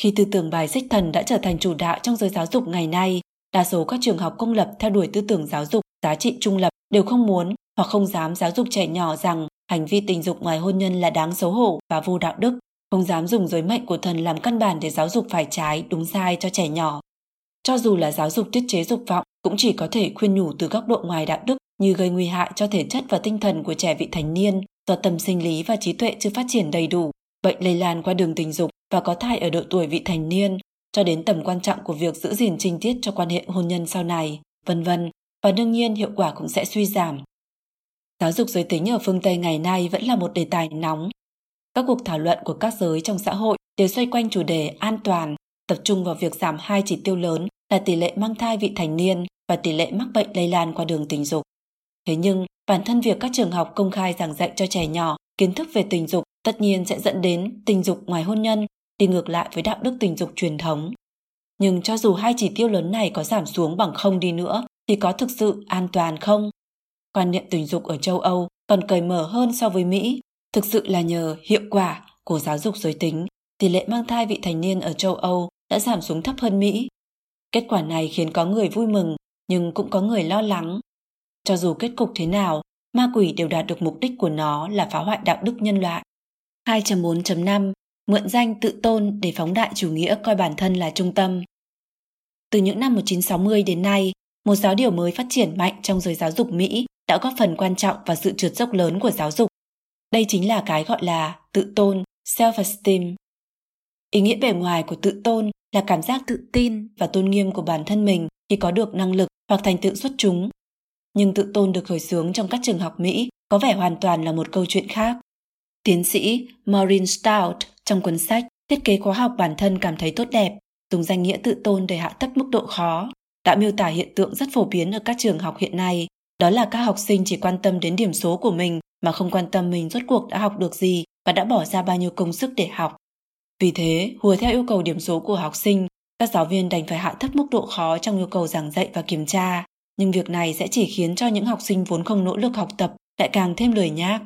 Khi tư tưởng bài xích thần đã trở thành chủ đạo trong giới giáo dục ngày nay, đa số các trường học công lập theo đuổi tư tưởng giáo dục giá trị trung lập đều không muốn hoặc không dám giáo dục trẻ nhỏ rằng hành vi tình dục ngoài hôn nhân là đáng xấu hổ và vô đạo đức, không dám dùng giới mệnh của thần làm căn bản để giáo dục phải trái, đúng sai cho trẻ nhỏ. Cho dù là giáo dục tiết chế dục vọng, cũng chỉ có thể khuyên nhủ từ góc độ ngoài đạo đức như gây nguy hại cho thể chất và tinh thần của trẻ vị thành niên do tâm sinh lý và trí tuệ chưa phát triển đầy đủ, bệnh lây lan qua đường tình dục và có thai ở độ tuổi vị thành niên, cho đến tầm quan trọng của việc giữ gìn trinh tiết cho quan hệ hôn nhân sau này, vân vân, và đương nhiên hiệu quả cũng sẽ suy giảm. Giáo dục giới tính ở phương Tây ngày nay vẫn là một đề tài nóng. Các cuộc thảo luận của các giới trong xã hội đều xoay quanh chủ đề an toàn, tập trung vào việc giảm hai chỉ tiêu lớn là tỷ lệ mang thai vị thành niên và tỷ lệ mắc bệnh lây lan qua đường tình dục. Thế nhưng, bản thân việc các trường học công khai giảng dạy cho trẻ nhỏ kiến thức về tình dục tất nhiên sẽ dẫn đến tình dục ngoài hôn nhân, đi ngược lại với đạo đức tình dục truyền thống. Nhưng cho dù hai chỉ tiêu lớn này có giảm xuống bằng không đi nữa, thì có thực sự an toàn không? Quan niệm tình dục ở châu Âu còn cởi mở hơn so với Mỹ, thực sự là nhờ hiệu quả của giáo dục giới tính, tỷ lệ mang thai vị thành niên ở châu Âu đã giảm xuống thấp hơn Mỹ. Kết quả này khiến có người vui mừng, nhưng cũng có người lo lắng. Cho dù kết cục thế nào, ma quỷ đều đạt được mục đích của nó là phá hoại đạo đức nhân loại. 2.4.5 Mượn danh tự tôn để phóng đại chủ nghĩa coi bản thân là trung tâm. Từ những năm 1960 đến nay, một giáo điều mới phát triển mạnh trong giới giáo dục Mỹ đã góp phần quan trọng vào sự trượt dốc lớn của giáo dục. Đây chính là cái gọi là tự tôn, self-esteem. Ý nghĩa bề ngoài của tự tôn là cảm giác tự tin và tôn nghiêm của bản thân mình khi có được năng lực hoặc thành tựu xuất chúng. nhưng tự tôn được khởi xướng trong các trường học Mỹ có vẻ hoàn toàn là một câu chuyện khác. Tiến sĩ Maureen Stout trong cuốn sách Thiết kế khóa học bản thân cảm thấy tốt đẹp, dùng danh nghĩa tự tôn để hạ thấp mức độ khó, đã miêu tả hiện tượng rất phổ biến ở các trường học hiện nay, đó là các học sinh chỉ quan tâm đến điểm số của mình mà không quan tâm mình rốt cuộc đã học được gì và đã bỏ ra bao nhiêu công sức để học. Vì thế, hùa theo yêu cầu điểm số của học sinh, các giáo viên đành phải hạ thấp mức độ khó trong yêu cầu giảng dạy và kiểm tra, nhưng việc này sẽ chỉ khiến cho những học sinh vốn không nỗ lực học tập lại càng thêm lười nhác.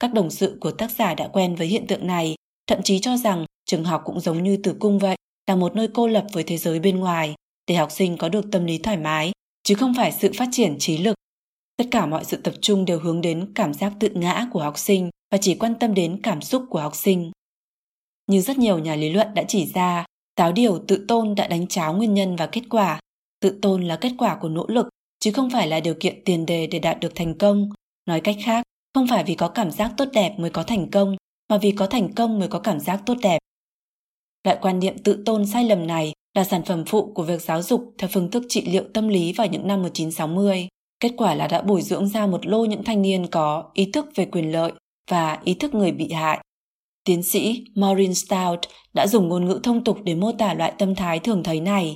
Các đồng sự của tác giả đã quen với hiện tượng này, thậm chí cho rằng trường học cũng giống như tử cung vậy, là một nơi cô lập với thế giới bên ngoài, để học sinh có được tâm lý thoải mái, chứ không phải sự phát triển trí lực. Tất cả mọi sự tập trung đều hướng đến cảm giác tự ngã của học sinh và chỉ quan tâm đến cảm xúc của học sinh. Như rất nhiều nhà lý luận đã chỉ ra, giáo điều tự tôn đã đánh cháo nguyên nhân và kết quả. Tự tôn là kết quả của nỗ lực, chứ không phải là điều kiện tiền đề để đạt được thành công. Nói cách khác, không phải vì có cảm giác tốt đẹp mới có thành công, mà vì có thành công mới có cảm giác tốt đẹp. Loại quan niệm tự tôn sai lầm này là sản phẩm phụ của việc giáo dục theo phương thức trị liệu tâm lý vào những năm 1960. Kết quả là đã bồi dưỡng ra một lô những thanh niên có ý thức về quyền lợi và ý thức người bị hại. Tiến sĩ Maureen Stout đã dùng ngôn ngữ thông tục để mô tả loại tâm thái thường thấy này.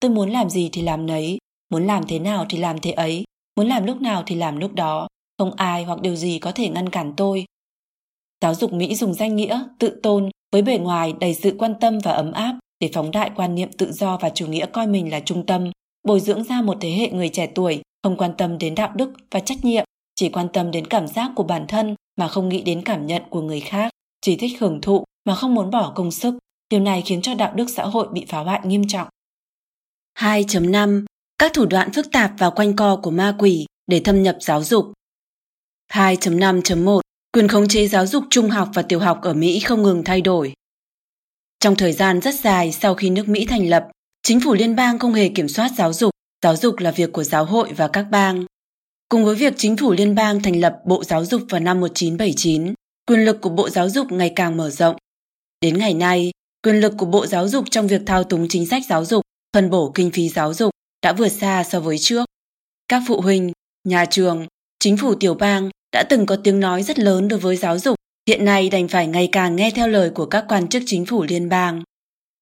Tôi muốn làm gì thì làm nấy, muốn làm thế nào thì làm thế ấy, muốn làm lúc nào thì làm lúc đó, không ai hoặc điều gì có thể ngăn cản tôi. Giáo dục Mỹ dùng danh nghĩa tự tôn với bề ngoài đầy sự quan tâm và ấm áp để phóng đại quan niệm tự do và chủ nghĩa coi mình là trung tâm, bồi dưỡng ra một thế hệ người trẻ tuổi không quan tâm đến đạo đức và trách nhiệm, chỉ quan tâm đến cảm giác của bản thân mà không nghĩ đến cảm nhận của người khác, chỉ thích hưởng thụ mà không muốn bỏ công sức. Điều này khiến cho đạo đức xã hội bị phá hoại nghiêm trọng. 2.5. Các thủ đoạn phức tạp và quanh co của ma quỷ để thâm nhập giáo dục 2.5.1 Quyền khống chế giáo dục trung học và tiểu học ở Mỹ không ngừng thay đổi. Trong thời gian rất dài sau khi nước Mỹ thành lập, chính phủ liên bang không hề kiểm soát giáo dục, giáo dục là việc của giáo hội và các bang. Cùng với việc chính phủ liên bang thành lập Bộ Giáo dục vào năm 1979, quyền lực của Bộ Giáo dục ngày càng mở rộng. Đến ngày nay, quyền lực của Bộ Giáo dục trong việc thao túng chính sách giáo dục, phân bổ kinh phí giáo dục đã vượt xa so với trước. Các phụ huynh, nhà trường, chính phủ tiểu bang đã từng có tiếng nói rất lớn đối với giáo dục, hiện nay đành phải ngày càng nghe theo lời của các quan chức chính phủ liên bang.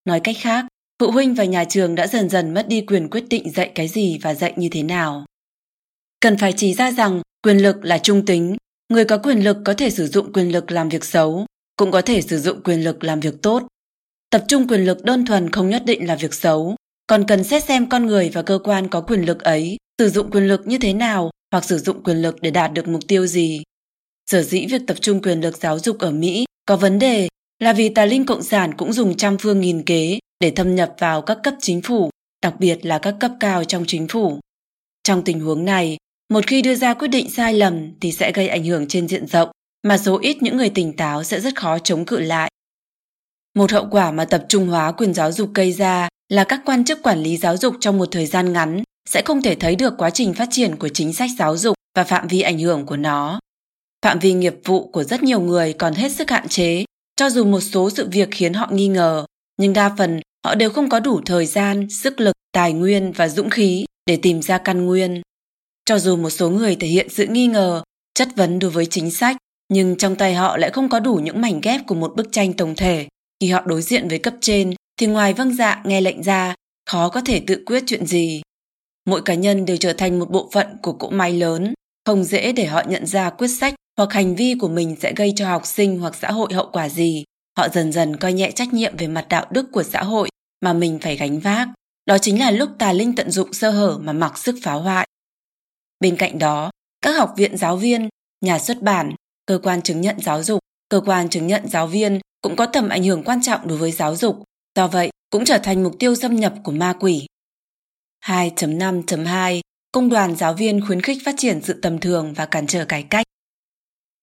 Nói cách khác, phụ huynh và nhà trường đã dần dần mất đi quyền quyết định dạy cái gì và dạy như thế nào. Cần phải chỉ ra rằng quyền lực là trung tính, người có quyền lực có thể sử dụng quyền lực làm việc xấu, cũng có thể sử dụng quyền lực làm việc tốt. Tập trung quyền lực đơn thuần không nhất định là việc xấu, còn cần xét xem con người và cơ quan có quyền lực ấy sử dụng quyền lực như thế nào hoặc sử dụng quyền lực để đạt được mục tiêu gì. Sở dĩ việc tập trung quyền lực giáo dục ở Mỹ có vấn đề là vì tà linh cộng sản cũng dùng trăm phương nghìn kế để thâm nhập vào các cấp chính phủ, đặc biệt là các cấp cao trong chính phủ. Trong tình huống này, một khi đưa ra quyết định sai lầm thì sẽ gây ảnh hưởng trên diện rộng, mà số ít những người tỉnh táo sẽ rất khó chống cự lại. Một hậu quả mà tập trung hóa quyền giáo dục gây ra là các quan chức quản lý giáo dục trong một thời gian ngắn sẽ không thể thấy được quá trình phát triển của chính sách giáo dục và phạm vi ảnh hưởng của nó. Phạm vi nghiệp vụ của rất nhiều người còn hết sức hạn chế, cho dù một số sự việc khiến họ nghi ngờ, nhưng đa phần họ đều không có đủ thời gian, sức lực, tài nguyên và dũng khí để tìm ra căn nguyên. Cho dù một số người thể hiện sự nghi ngờ, chất vấn đối với chính sách, nhưng trong tay họ lại không có đủ những mảnh ghép của một bức tranh tổng thể. Khi họ đối diện với cấp trên, thì ngoài vâng dạ nghe lệnh ra, khó có thể tự quyết chuyện gì. Mỗi cá nhân đều trở thành một bộ phận của cỗ máy lớn, không dễ để họ nhận ra quyết sách hoặc hành vi của mình sẽ gây cho học sinh hoặc xã hội hậu quả gì. Họ dần dần coi nhẹ trách nhiệm về mặt đạo đức của xã hội mà mình phải gánh vác. Đó chính là lúc tà linh tận dụng sơ hở mà mặc sức phá hoại. Bên cạnh đó, các học viện giáo viên, nhà xuất bản, cơ quan chứng nhận giáo dục, cơ quan chứng nhận giáo viên cũng có tầm ảnh hưởng quan trọng đối với giáo dục, do vậy cũng trở thành mục tiêu xâm nhập của ma quỷ. 2.5.2 Công đoàn giáo viên khuyến khích phát triển sự tầm thường và cản trở cải cách.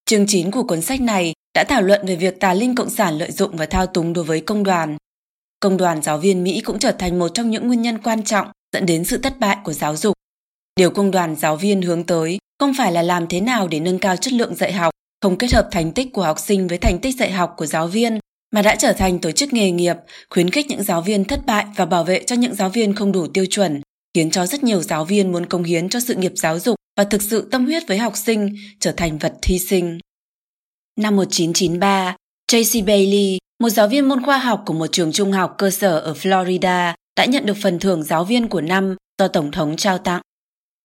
Chương 9 của cuốn sách này đã thảo luận về việc tà linh cộng sản lợi dụng và thao túng đối với công đoàn. Công đoàn giáo viên Mỹ cũng trở thành một trong những nguyên nhân quan trọng dẫn đến sự thất bại của giáo dục. Điều công đoàn giáo viên hướng tới không phải là làm thế nào để nâng cao chất lượng dạy học, không kết hợp thành tích của học sinh với thành tích dạy học của giáo viên, mà đã trở thành tổ chức nghề nghiệp, khuyến khích những giáo viên thất bại và bảo vệ cho những giáo viên không đủ tiêu chuẩn, khiến cho rất nhiều giáo viên muốn công hiến cho sự nghiệp giáo dục và thực sự tâm huyết với học sinh trở thành vật thi sinh. Năm 1993, Tracy Bailey, một giáo viên môn khoa học của một trường trung học cơ sở ở Florida, đã nhận được phần thưởng giáo viên của năm do Tổng thống trao tặng.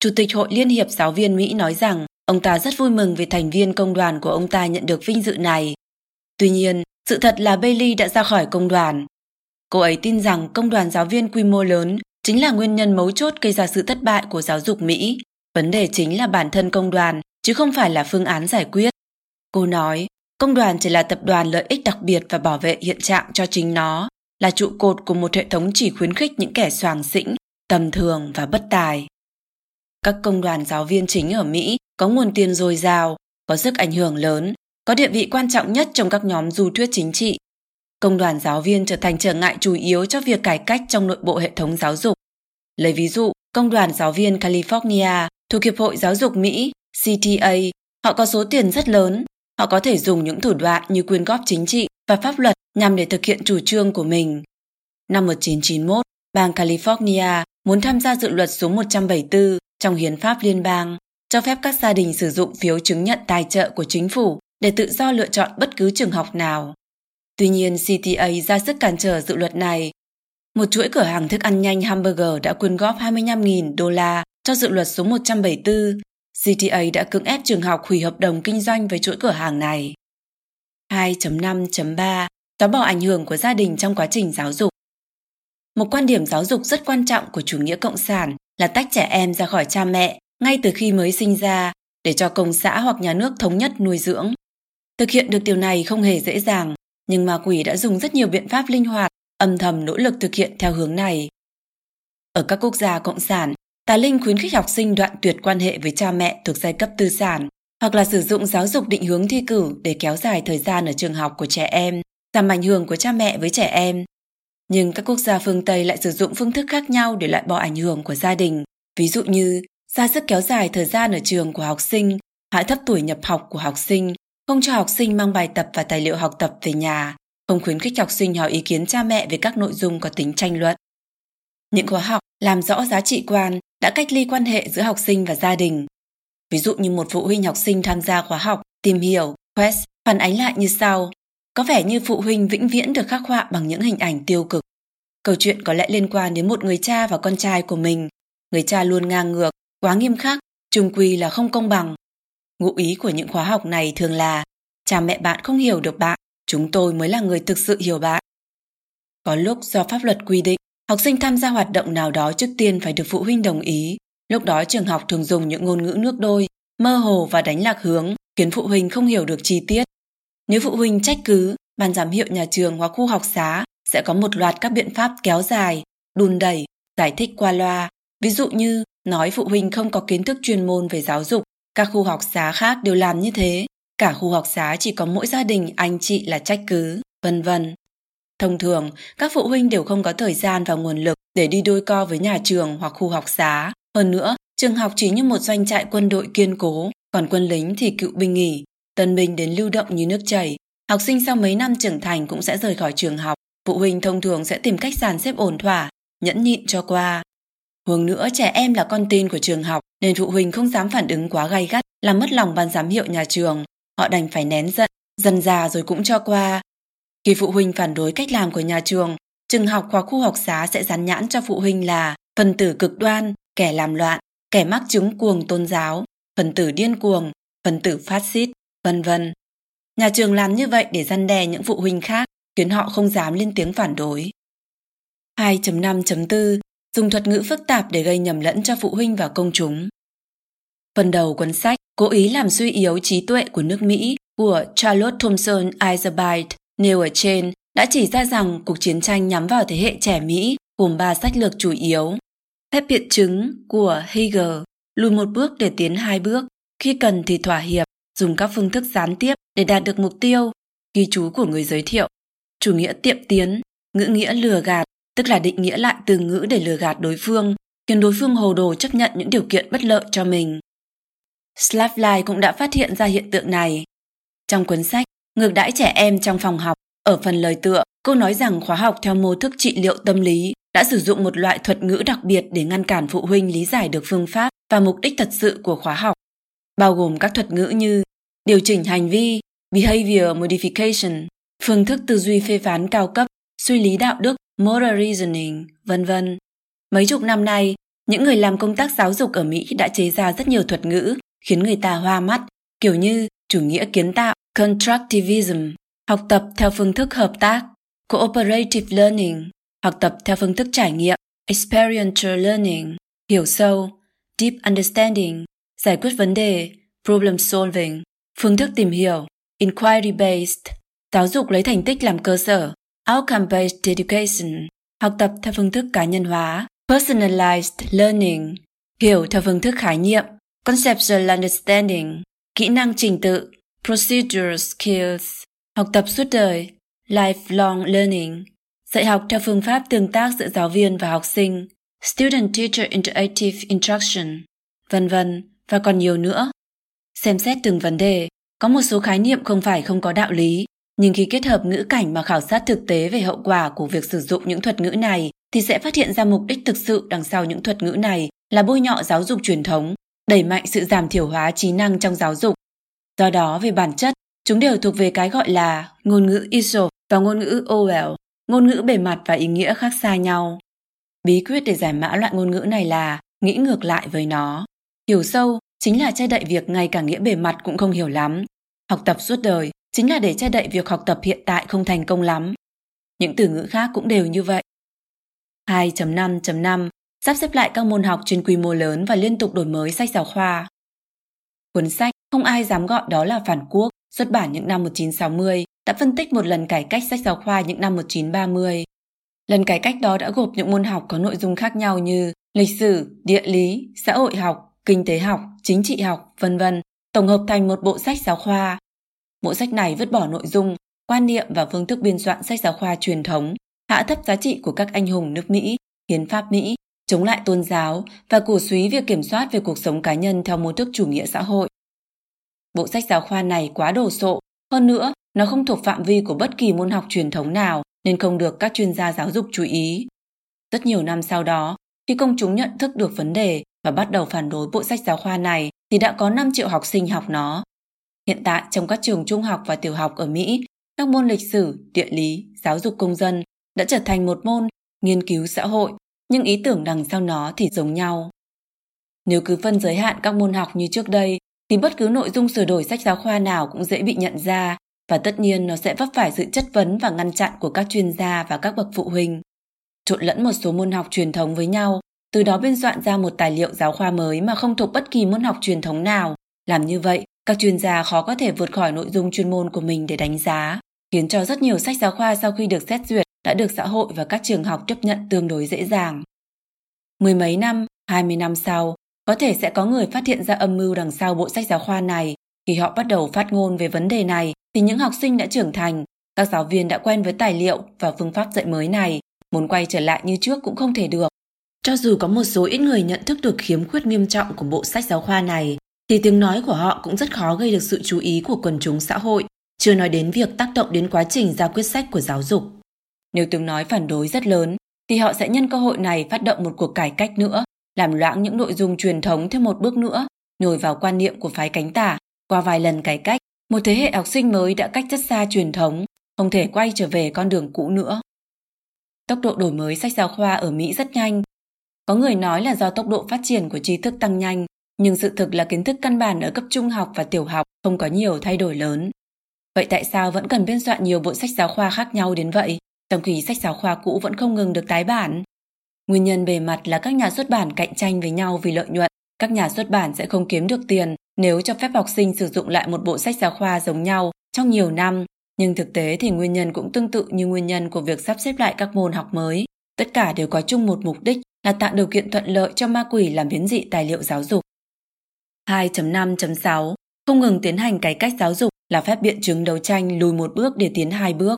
Chủ tịch Hội Liên hiệp Giáo viên Mỹ nói rằng ông ta rất vui mừng vì thành viên công đoàn của ông ta nhận được vinh dự này. Tuy nhiên, sự thật là Bailey đã ra khỏi công đoàn. Cô ấy tin rằng công đoàn giáo viên quy mô lớn chính là nguyên nhân mấu chốt gây ra sự thất bại của giáo dục Mỹ. Vấn đề chính là bản thân công đoàn, chứ không phải là phương án giải quyết. Cô nói, công đoàn chỉ là tập đoàn lợi ích đặc biệt và bảo vệ hiện trạng cho chính nó, là trụ cột của một hệ thống chỉ khuyến khích những kẻ soàng xĩnh, tầm thường và bất tài. Các công đoàn giáo viên chính ở Mỹ có nguồn tiền dồi dào, có sức ảnh hưởng lớn, có địa vị quan trọng nhất trong các nhóm du thuyết chính trị. Công đoàn giáo viên trở thành trở ngại chủ yếu cho việc cải cách trong nội bộ hệ thống giáo dục. Lấy ví dụ, Công đoàn giáo viên California thuộc Hiệp hội Giáo dục Mỹ, CTA, họ có số tiền rất lớn. Họ có thể dùng những thủ đoạn như quyên góp chính trị và pháp luật nhằm để thực hiện chủ trương của mình. Năm 1991, bang California muốn tham gia dự luật số 174 trong hiến pháp liên bang, cho phép các gia đình sử dụng phiếu chứng nhận tài trợ của chính phủ để tự do lựa chọn bất cứ trường học nào. Tuy nhiên, CTA ra sức cản trở dự luật này. Một chuỗi cửa hàng thức ăn nhanh hamburger đã quyên góp 25.000 đô la cho dự luật số 174. CTA đã cưỡng ép trường học hủy hợp đồng kinh doanh với chuỗi cửa hàng này. 2.5.3 Xóa bỏ ảnh hưởng của gia đình trong quá trình giáo dục Một quan điểm giáo dục rất quan trọng của chủ nghĩa cộng sản là tách trẻ em ra khỏi cha mẹ ngay từ khi mới sinh ra để cho công xã hoặc nhà nước thống nhất nuôi dưỡng. Thực hiện được điều này không hề dễ dàng, nhưng ma quỷ đã dùng rất nhiều biện pháp linh hoạt, âm thầm nỗ lực thực hiện theo hướng này. Ở các quốc gia cộng sản, tà linh khuyến khích học sinh đoạn tuyệt quan hệ với cha mẹ thuộc giai cấp tư sản, hoặc là sử dụng giáo dục định hướng thi cử để kéo dài thời gian ở trường học của trẻ em, giảm ảnh hưởng của cha mẹ với trẻ em. Nhưng các quốc gia phương Tây lại sử dụng phương thức khác nhau để loại bỏ ảnh hưởng của gia đình, ví dụ như ra sức kéo dài thời gian ở trường của học sinh, hạ thấp tuổi nhập học của học sinh, không cho học sinh mang bài tập và tài liệu học tập về nhà, không khuyến khích học sinh hỏi ý kiến cha mẹ về các nội dung có tính tranh luận. Những khóa học làm rõ giá trị quan đã cách ly quan hệ giữa học sinh và gia đình. Ví dụ như một phụ huynh học sinh tham gia khóa học, tìm hiểu, quest, phản ánh lại như sau. Có vẻ như phụ huynh vĩnh viễn được khắc họa bằng những hình ảnh tiêu cực. Câu chuyện có lẽ liên quan đến một người cha và con trai của mình. Người cha luôn ngang ngược, quá nghiêm khắc, trung quy là không công bằng. Ngụ ý của những khóa học này thường là cha mẹ bạn không hiểu được bạn, chúng tôi mới là người thực sự hiểu bạn. Có lúc do pháp luật quy định, học sinh tham gia hoạt động nào đó trước tiên phải được phụ huynh đồng ý. Lúc đó trường học thường dùng những ngôn ngữ nước đôi, mơ hồ và đánh lạc hướng, khiến phụ huynh không hiểu được chi tiết. Nếu phụ huynh trách cứ, ban giám hiệu nhà trường hoặc khu học xá sẽ có một loạt các biện pháp kéo dài, đùn đẩy, giải thích qua loa. Ví dụ như nói phụ huynh không có kiến thức chuyên môn về giáo dục, các khu học xá khác đều làm như thế, cả khu học xá chỉ có mỗi gia đình anh chị là trách cứ, vân vân. Thông thường, các phụ huynh đều không có thời gian và nguồn lực để đi đôi co với nhà trường hoặc khu học xá. Hơn nữa, trường học chỉ như một doanh trại quân đội kiên cố, còn quân lính thì cựu binh nghỉ, tân binh đến lưu động như nước chảy. Học sinh sau mấy năm trưởng thành cũng sẽ rời khỏi trường học, phụ huynh thông thường sẽ tìm cách dàn xếp ổn thỏa, nhẫn nhịn cho qua. Huống nữa trẻ em là con tin của trường học nên phụ huynh không dám phản ứng quá gay gắt làm mất lòng ban giám hiệu nhà trường. Họ đành phải nén giận, dần già rồi cũng cho qua. Khi phụ huynh phản đối cách làm của nhà trường, trường học hoặc khu học xá sẽ dán nhãn cho phụ huynh là phần tử cực đoan, kẻ làm loạn, kẻ mắc chứng cuồng tôn giáo, phần tử điên cuồng, phần tử phát xít, vân vân. Nhà trường làm như vậy để răn đe những phụ huynh khác, khiến họ không dám lên tiếng phản đối. 2.5.4 dùng thuật ngữ phức tạp để gây nhầm lẫn cho phụ huynh và công chúng. Phần đầu cuốn sách cố ý làm suy yếu trí tuệ của nước Mỹ của Charlotte Thompson Isabite nêu ở trên đã chỉ ra rằng cuộc chiến tranh nhắm vào thế hệ trẻ Mỹ gồm ba sách lược chủ yếu. Phép biện chứng của Hegel lùi một bước để tiến hai bước, khi cần thì thỏa hiệp, dùng các phương thức gián tiếp để đạt được mục tiêu, ghi chú của người giới thiệu, chủ nghĩa tiệm tiến, ngữ nghĩa lừa gạt, tức là định nghĩa lại từ ngữ để lừa gạt đối phương, khiến đối phương hồ đồ chấp nhận những điều kiện bất lợi cho mình. Slavline cũng đã phát hiện ra hiện tượng này. Trong cuốn sách Ngược đãi trẻ em trong phòng học, ở phần lời tựa, cô nói rằng khóa học theo mô thức trị liệu tâm lý đã sử dụng một loại thuật ngữ đặc biệt để ngăn cản phụ huynh lý giải được phương pháp và mục đích thật sự của khóa học, bao gồm các thuật ngữ như điều chỉnh hành vi, behavior modification, phương thức tư duy phê phán cao cấp, suy lý đạo đức, moral reasoning, vân vân. Mấy chục năm nay, những người làm công tác giáo dục ở Mỹ đã chế ra rất nhiều thuật ngữ khiến người ta hoa mắt, kiểu như chủ nghĩa kiến tạo, constructivism, học tập theo phương thức hợp tác, cooperative learning, học tập theo phương thức trải nghiệm, experiential learning, hiểu sâu, deep understanding, giải quyết vấn đề, problem solving, phương thức tìm hiểu, inquiry based, giáo dục lấy thành tích làm cơ sở, outcome based education, học tập theo phương thức cá nhân hóa, personalized learning, hiểu theo phương thức khái niệm, conceptual understanding, kỹ năng trình tự, procedural skills, học tập suốt đời, lifelong learning, dạy học theo phương pháp tương tác giữa giáo viên và học sinh, student-teacher interactive instruction, vân vân và còn nhiều nữa. Xem xét từng vấn đề, có một số khái niệm không phải không có đạo lý, nhưng khi kết hợp ngữ cảnh mà khảo sát thực tế về hậu quả của việc sử dụng những thuật ngữ này thì sẽ phát hiện ra mục đích thực sự đằng sau những thuật ngữ này là bôi nhọ giáo dục truyền thống, đẩy mạnh sự giảm thiểu hóa trí năng trong giáo dục. Do đó, về bản chất, chúng đều thuộc về cái gọi là ngôn ngữ ISO và ngôn ngữ OL, ngôn ngữ bề mặt và ý nghĩa khác xa nhau. Bí quyết để giải mã loại ngôn ngữ này là nghĩ ngược lại với nó. Hiểu sâu chính là che đậy việc ngay cả nghĩa bề mặt cũng không hiểu lắm. Học tập suốt đời chính là để che đậy việc học tập hiện tại không thành công lắm. Những từ ngữ khác cũng đều như vậy. 2.5.5 sắp xếp lại các môn học trên quy mô lớn và liên tục đổi mới sách giáo khoa. Cuốn sách Không ai dám gọi đó là phản quốc, xuất bản những năm 1960, đã phân tích một lần cải cách sách giáo khoa những năm 1930. Lần cải cách đó đã gộp những môn học có nội dung khác nhau như lịch sử, địa lý, xã hội học, kinh tế học, chính trị học, vân vân, tổng hợp thành một bộ sách giáo khoa. Bộ sách này vứt bỏ nội dung, quan niệm và phương thức biên soạn sách giáo khoa truyền thống, hạ thấp giá trị của các anh hùng nước Mỹ, hiến pháp Mỹ, chống lại tôn giáo và cổ suý việc kiểm soát về cuộc sống cá nhân theo mô thức chủ nghĩa xã hội. Bộ sách giáo khoa này quá đồ sộ, hơn nữa nó không thuộc phạm vi của bất kỳ môn học truyền thống nào nên không được các chuyên gia giáo dục chú ý. Rất nhiều năm sau đó, khi công chúng nhận thức được vấn đề và bắt đầu phản đối bộ sách giáo khoa này thì đã có 5 triệu học sinh học nó. Hiện tại trong các trường trung học và tiểu học ở Mỹ, các môn lịch sử, địa lý, giáo dục công dân đã trở thành một môn nghiên cứu xã hội, nhưng ý tưởng đằng sau nó thì giống nhau. Nếu cứ phân giới hạn các môn học như trước đây, thì bất cứ nội dung sửa đổi sách giáo khoa nào cũng dễ bị nhận ra và tất nhiên nó sẽ vấp phải sự chất vấn và ngăn chặn của các chuyên gia và các bậc phụ huynh. Trộn lẫn một số môn học truyền thống với nhau, từ đó biên soạn ra một tài liệu giáo khoa mới mà không thuộc bất kỳ môn học truyền thống nào. Làm như vậy, các chuyên gia khó có thể vượt khỏi nội dung chuyên môn của mình để đánh giá, khiến cho rất nhiều sách giáo khoa sau khi được xét duyệt đã được xã hội và các trường học chấp nhận tương đối dễ dàng. Mười mấy năm, hai mươi năm sau, có thể sẽ có người phát hiện ra âm mưu đằng sau bộ sách giáo khoa này. Khi họ bắt đầu phát ngôn về vấn đề này, thì những học sinh đã trưởng thành, các giáo viên đã quen với tài liệu và phương pháp dạy mới này, muốn quay trở lại như trước cũng không thể được. Cho dù có một số ít người nhận thức được khiếm khuyết nghiêm trọng của bộ sách giáo khoa này, thì tiếng nói của họ cũng rất khó gây được sự chú ý của quần chúng xã hội, chưa nói đến việc tác động đến quá trình ra quyết sách của giáo dục. Nếu tiếng nói phản đối rất lớn, thì họ sẽ nhân cơ hội này phát động một cuộc cải cách nữa, làm loãng những nội dung truyền thống thêm một bước nữa, nhồi vào quan niệm của phái cánh tả. Qua vài lần cải cách, một thế hệ học sinh mới đã cách rất xa truyền thống, không thể quay trở về con đường cũ nữa. Tốc độ đổi mới sách giáo khoa ở Mỹ rất nhanh. Có người nói là do tốc độ phát triển của trí thức tăng nhanh, nhưng sự thực là kiến thức căn bản ở cấp trung học và tiểu học không có nhiều thay đổi lớn. Vậy tại sao vẫn cần biên soạn nhiều bộ sách giáo khoa khác nhau đến vậy? trong khi sách giáo khoa cũ vẫn không ngừng được tái bản. Nguyên nhân bề mặt là các nhà xuất bản cạnh tranh với nhau vì lợi nhuận. Các nhà xuất bản sẽ không kiếm được tiền nếu cho phép học sinh sử dụng lại một bộ sách giáo khoa giống nhau trong nhiều năm. Nhưng thực tế thì nguyên nhân cũng tương tự như nguyên nhân của việc sắp xếp lại các môn học mới. Tất cả đều có chung một mục đích là tạo điều kiện thuận lợi cho ma quỷ làm biến dị tài liệu giáo dục. 2.5.6 Không ngừng tiến hành cải cách giáo dục là phép biện chứng đấu tranh lùi một bước để tiến hai bước.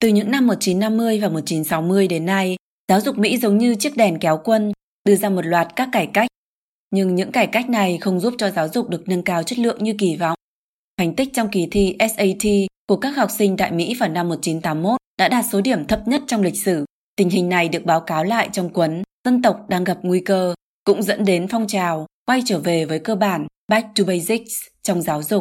Từ những năm 1950 và 1960 đến nay, giáo dục Mỹ giống như chiếc đèn kéo quân, đưa ra một loạt các cải cách. Nhưng những cải cách này không giúp cho giáo dục được nâng cao chất lượng như kỳ vọng. Thành tích trong kỳ thi SAT của các học sinh tại Mỹ vào năm 1981 đã đạt số điểm thấp nhất trong lịch sử. Tình hình này được báo cáo lại trong cuốn Dân tộc đang gặp nguy cơ, cũng dẫn đến phong trào quay trở về với cơ bản Back to Basics trong giáo dục.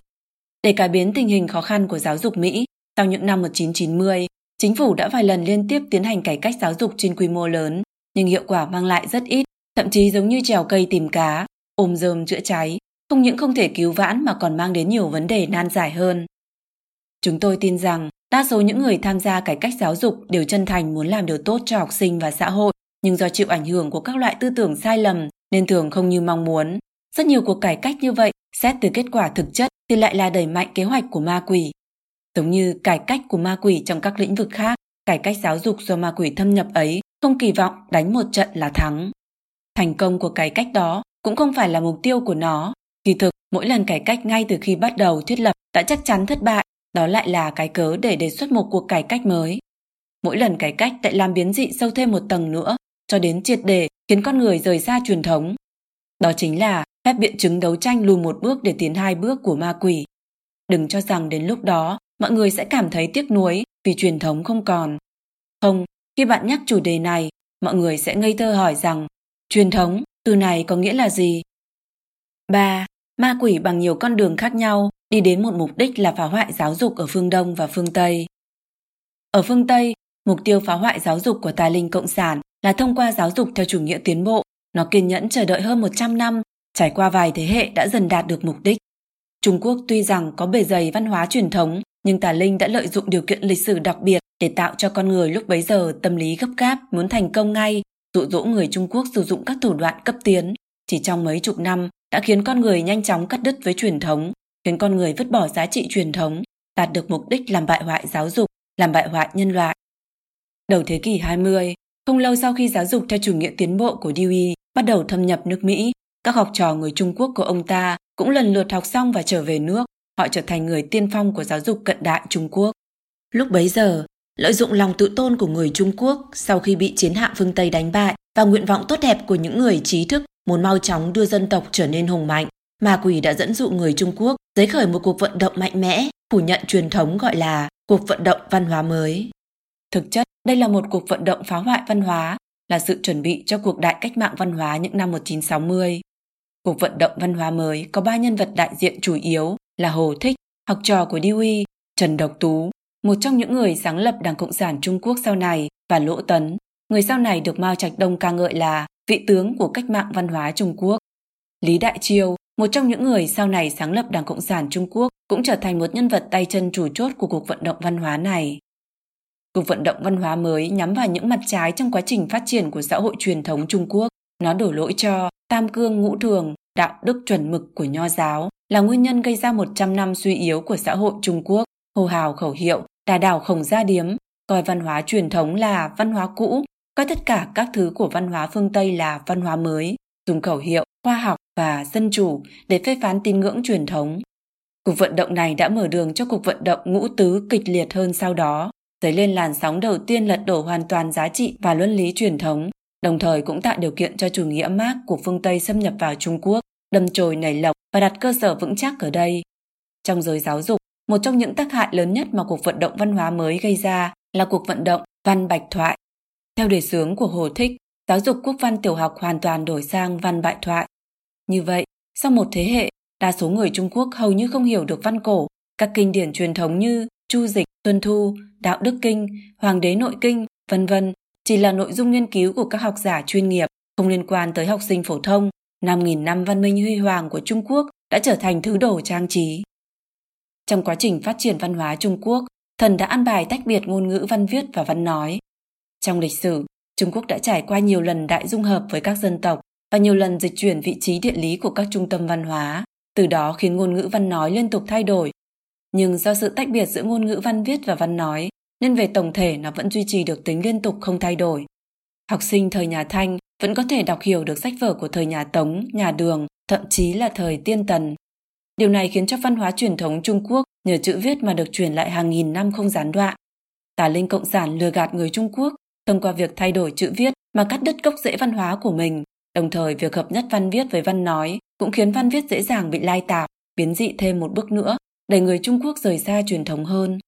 Để cải biến tình hình khó khăn của giáo dục Mỹ, sau những năm 1990, chính phủ đã vài lần liên tiếp tiến hành cải cách giáo dục trên quy mô lớn, nhưng hiệu quả mang lại rất ít, thậm chí giống như trèo cây tìm cá, ôm rơm chữa cháy, không những không thể cứu vãn mà còn mang đến nhiều vấn đề nan giải hơn. Chúng tôi tin rằng đa số những người tham gia cải cách giáo dục đều chân thành muốn làm điều tốt cho học sinh và xã hội, nhưng do chịu ảnh hưởng của các loại tư tưởng sai lầm nên thường không như mong muốn. Rất nhiều cuộc cải cách như vậy xét từ kết quả thực chất thì lại là đẩy mạnh kế hoạch của ma quỷ. Giống như cải cách của ma quỷ trong các lĩnh vực khác, cải cách giáo dục do ma quỷ thâm nhập ấy không kỳ vọng đánh một trận là thắng. Thành công của cải cách đó cũng không phải là mục tiêu của nó. Kỳ thực, mỗi lần cải cách ngay từ khi bắt đầu thiết lập đã chắc chắn thất bại, đó lại là cái cớ để đề xuất một cuộc cải cách mới. Mỗi lần cải cách lại làm biến dị sâu thêm một tầng nữa, cho đến triệt đề khiến con người rời xa truyền thống. Đó chính là phép biện chứng đấu tranh lùi một bước để tiến hai bước của ma quỷ. Đừng cho rằng đến lúc đó mọi người sẽ cảm thấy tiếc nuối vì truyền thống không còn. Không, khi bạn nhắc chủ đề này, mọi người sẽ ngây thơ hỏi rằng truyền thống, từ này có nghĩa là gì? 3. Ma quỷ bằng nhiều con đường khác nhau đi đến một mục đích là phá hoại giáo dục ở phương Đông và phương Tây. Ở phương Tây, mục tiêu phá hoại giáo dục của tà linh cộng sản là thông qua giáo dục theo chủ nghĩa tiến bộ. Nó kiên nhẫn chờ đợi hơn 100 năm, trải qua vài thế hệ đã dần đạt được mục đích. Trung Quốc tuy rằng có bề dày văn hóa truyền thống, nhưng tà linh đã lợi dụng điều kiện lịch sử đặc biệt để tạo cho con người lúc bấy giờ tâm lý gấp gáp muốn thành công ngay, dụ dỗ người Trung Quốc sử dụng các thủ đoạn cấp tiến. Chỉ trong mấy chục năm đã khiến con người nhanh chóng cắt đứt với truyền thống, khiến con người vứt bỏ giá trị truyền thống, đạt được mục đích làm bại hoại giáo dục, làm bại hoại nhân loại. Đầu thế kỷ 20, không lâu sau khi giáo dục theo chủ nghĩa tiến bộ của Dewey bắt đầu thâm nhập nước Mỹ, các học trò người Trung Quốc của ông ta cũng lần lượt học xong và trở về nước, họ trở thành người tiên phong của giáo dục cận đại Trung Quốc. Lúc bấy giờ, lợi dụng lòng tự tôn của người Trung Quốc sau khi bị chiến hạm phương Tây đánh bại và nguyện vọng tốt đẹp của những người trí thức muốn mau chóng đưa dân tộc trở nên hùng mạnh, ma quỷ đã dẫn dụ người Trung Quốc giấy khởi một cuộc vận động mạnh mẽ, phủ nhận truyền thống gọi là cuộc vận động văn hóa mới. Thực chất, đây là một cuộc vận động phá hoại văn hóa, là sự chuẩn bị cho cuộc đại cách mạng văn hóa những năm 1960. Cuộc vận động văn hóa mới có ba nhân vật đại diện chủ yếu là Hồ Thích, học trò của Dewey, Trần Độc Tú, một trong những người sáng lập Đảng Cộng sản Trung Quốc sau này, và Lỗ Tấn, người sau này được Mao Trạch Đông ca ngợi là vị tướng của cách mạng văn hóa Trung Quốc. Lý Đại Triều, một trong những người sau này sáng lập Đảng Cộng sản Trung Quốc, cũng trở thành một nhân vật tay chân chủ chốt của cuộc vận động văn hóa này. Cuộc vận động văn hóa mới nhắm vào những mặt trái trong quá trình phát triển của xã hội truyền thống Trung Quốc. Nó đổ lỗi cho tam cương ngũ thường, đạo đức chuẩn mực của nho giáo là nguyên nhân gây ra 100 năm suy yếu của xã hội Trung Quốc, hô hào khẩu hiệu, đà đảo khổng gia điếm, coi văn hóa truyền thống là văn hóa cũ, coi tất cả các thứ của văn hóa phương Tây là văn hóa mới, dùng khẩu hiệu khoa học và dân chủ để phê phán tín ngưỡng truyền thống. Cuộc vận động này đã mở đường cho cuộc vận động ngũ tứ kịch liệt hơn sau đó, dấy lên làn sóng đầu tiên lật đổ hoàn toàn giá trị và luân lý truyền thống, đồng thời cũng tạo điều kiện cho chủ nghĩa Mark của phương Tây xâm nhập vào Trung Quốc, đâm chồi nảy lộc và đặt cơ sở vững chắc ở đây. Trong giới giáo dục, một trong những tác hại lớn nhất mà cuộc vận động văn hóa mới gây ra là cuộc vận động văn bạch thoại. Theo đề xướng của Hồ Thích, giáo dục quốc văn tiểu học hoàn toàn đổi sang văn bại thoại. Như vậy, sau một thế hệ, đa số người Trung Quốc hầu như không hiểu được văn cổ, các kinh điển truyền thống như Chu Dịch, Tuân Thu, Đạo Đức Kinh, Hoàng đế Nội Kinh, vân vân chỉ là nội dung nghiên cứu của các học giả chuyên nghiệp, không liên quan tới học sinh phổ thông. 5.000 năm văn minh huy hoàng của Trung Quốc đã trở thành thứ đồ trang trí. Trong quá trình phát triển văn hóa Trung Quốc, thần đã ăn bài tách biệt ngôn ngữ văn viết và văn nói. Trong lịch sử, Trung Quốc đã trải qua nhiều lần đại dung hợp với các dân tộc và nhiều lần dịch chuyển vị trí địa lý của các trung tâm văn hóa, từ đó khiến ngôn ngữ văn nói liên tục thay đổi. Nhưng do sự tách biệt giữa ngôn ngữ văn viết và văn nói, nên về tổng thể nó vẫn duy trì được tính liên tục không thay đổi. Học sinh thời nhà Thanh vẫn có thể đọc hiểu được sách vở của thời nhà Tống, nhà Đường, thậm chí là thời Tiên Tần. Điều này khiến cho văn hóa truyền thống Trung Quốc nhờ chữ viết mà được truyền lại hàng nghìn năm không gián đoạn. Tà linh cộng sản lừa gạt người Trung Quốc thông qua việc thay đổi chữ viết mà cắt đứt gốc rễ văn hóa của mình. Đồng thời việc hợp nhất văn viết với văn nói cũng khiến văn viết dễ dàng bị lai tạp, biến dị thêm một bước nữa, đẩy người Trung Quốc rời xa truyền thống hơn.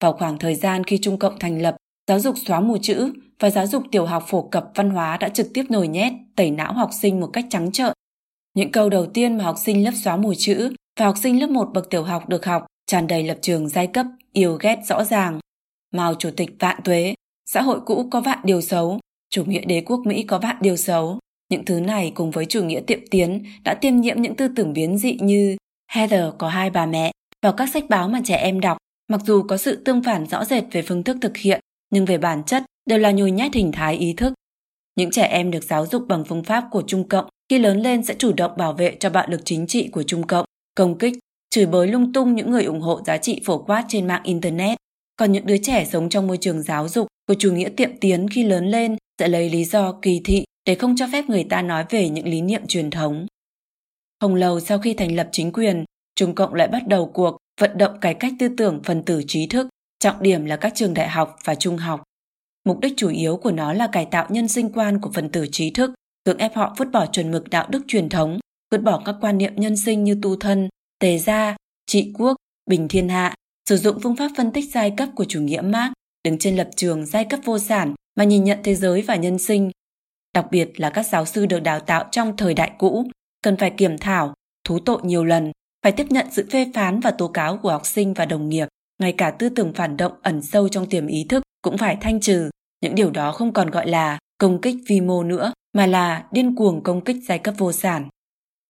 Vào khoảng thời gian khi Trung Cộng thành lập, giáo dục xóa mù chữ và giáo dục tiểu học phổ cập văn hóa đã trực tiếp nổi nhét, tẩy não học sinh một cách trắng trợn. Những câu đầu tiên mà học sinh lớp xóa mù chữ và học sinh lớp 1 bậc tiểu học được học tràn đầy lập trường giai cấp, yêu ghét rõ ràng. Mao Chủ tịch vạn tuế, xã hội cũ có vạn điều xấu, chủ nghĩa đế quốc Mỹ có vạn điều xấu. Những thứ này cùng với chủ nghĩa tiệm tiến đã tiêm nhiễm những tư tưởng biến dị như Heather có hai bà mẹ và các sách báo mà trẻ em đọc, mặc dù có sự tương phản rõ rệt về phương thức thực hiện, nhưng về bản chất đều là nhồi nhét hình thái ý thức. Những trẻ em được giáo dục bằng phương pháp của Trung Cộng khi lớn lên sẽ chủ động bảo vệ cho bạo lực chính trị của Trung Cộng, công kích, chửi bới lung tung những người ủng hộ giá trị phổ quát trên mạng Internet. Còn những đứa trẻ sống trong môi trường giáo dục của chủ nghĩa tiệm tiến khi lớn lên sẽ lấy lý do kỳ thị để không cho phép người ta nói về những lý niệm truyền thống. Không lâu sau khi thành lập chính quyền, Trung Cộng lại bắt đầu cuộc vận động cải cách tư tưởng phần tử trí thức, trọng điểm là các trường đại học và trung học. Mục đích chủ yếu của nó là cải tạo nhân sinh quan của phần tử trí thức, cưỡng ép họ vứt bỏ chuẩn mực đạo đức truyền thống, vứt bỏ các quan niệm nhân sinh như tu thân, tề gia, trị quốc, bình thiên hạ, sử dụng phương pháp phân tích giai cấp của chủ nghĩa Marx, đứng trên lập trường giai cấp vô sản mà nhìn nhận thế giới và nhân sinh. Đặc biệt là các giáo sư được đào tạo trong thời đại cũ, cần phải kiểm thảo, thú tội nhiều lần, phải tiếp nhận sự phê phán và tố cáo của học sinh và đồng nghiệp, ngay cả tư tưởng phản động ẩn sâu trong tiềm ý thức cũng phải thanh trừ. Những điều đó không còn gọi là công kích vi mô nữa, mà là điên cuồng công kích giai cấp vô sản.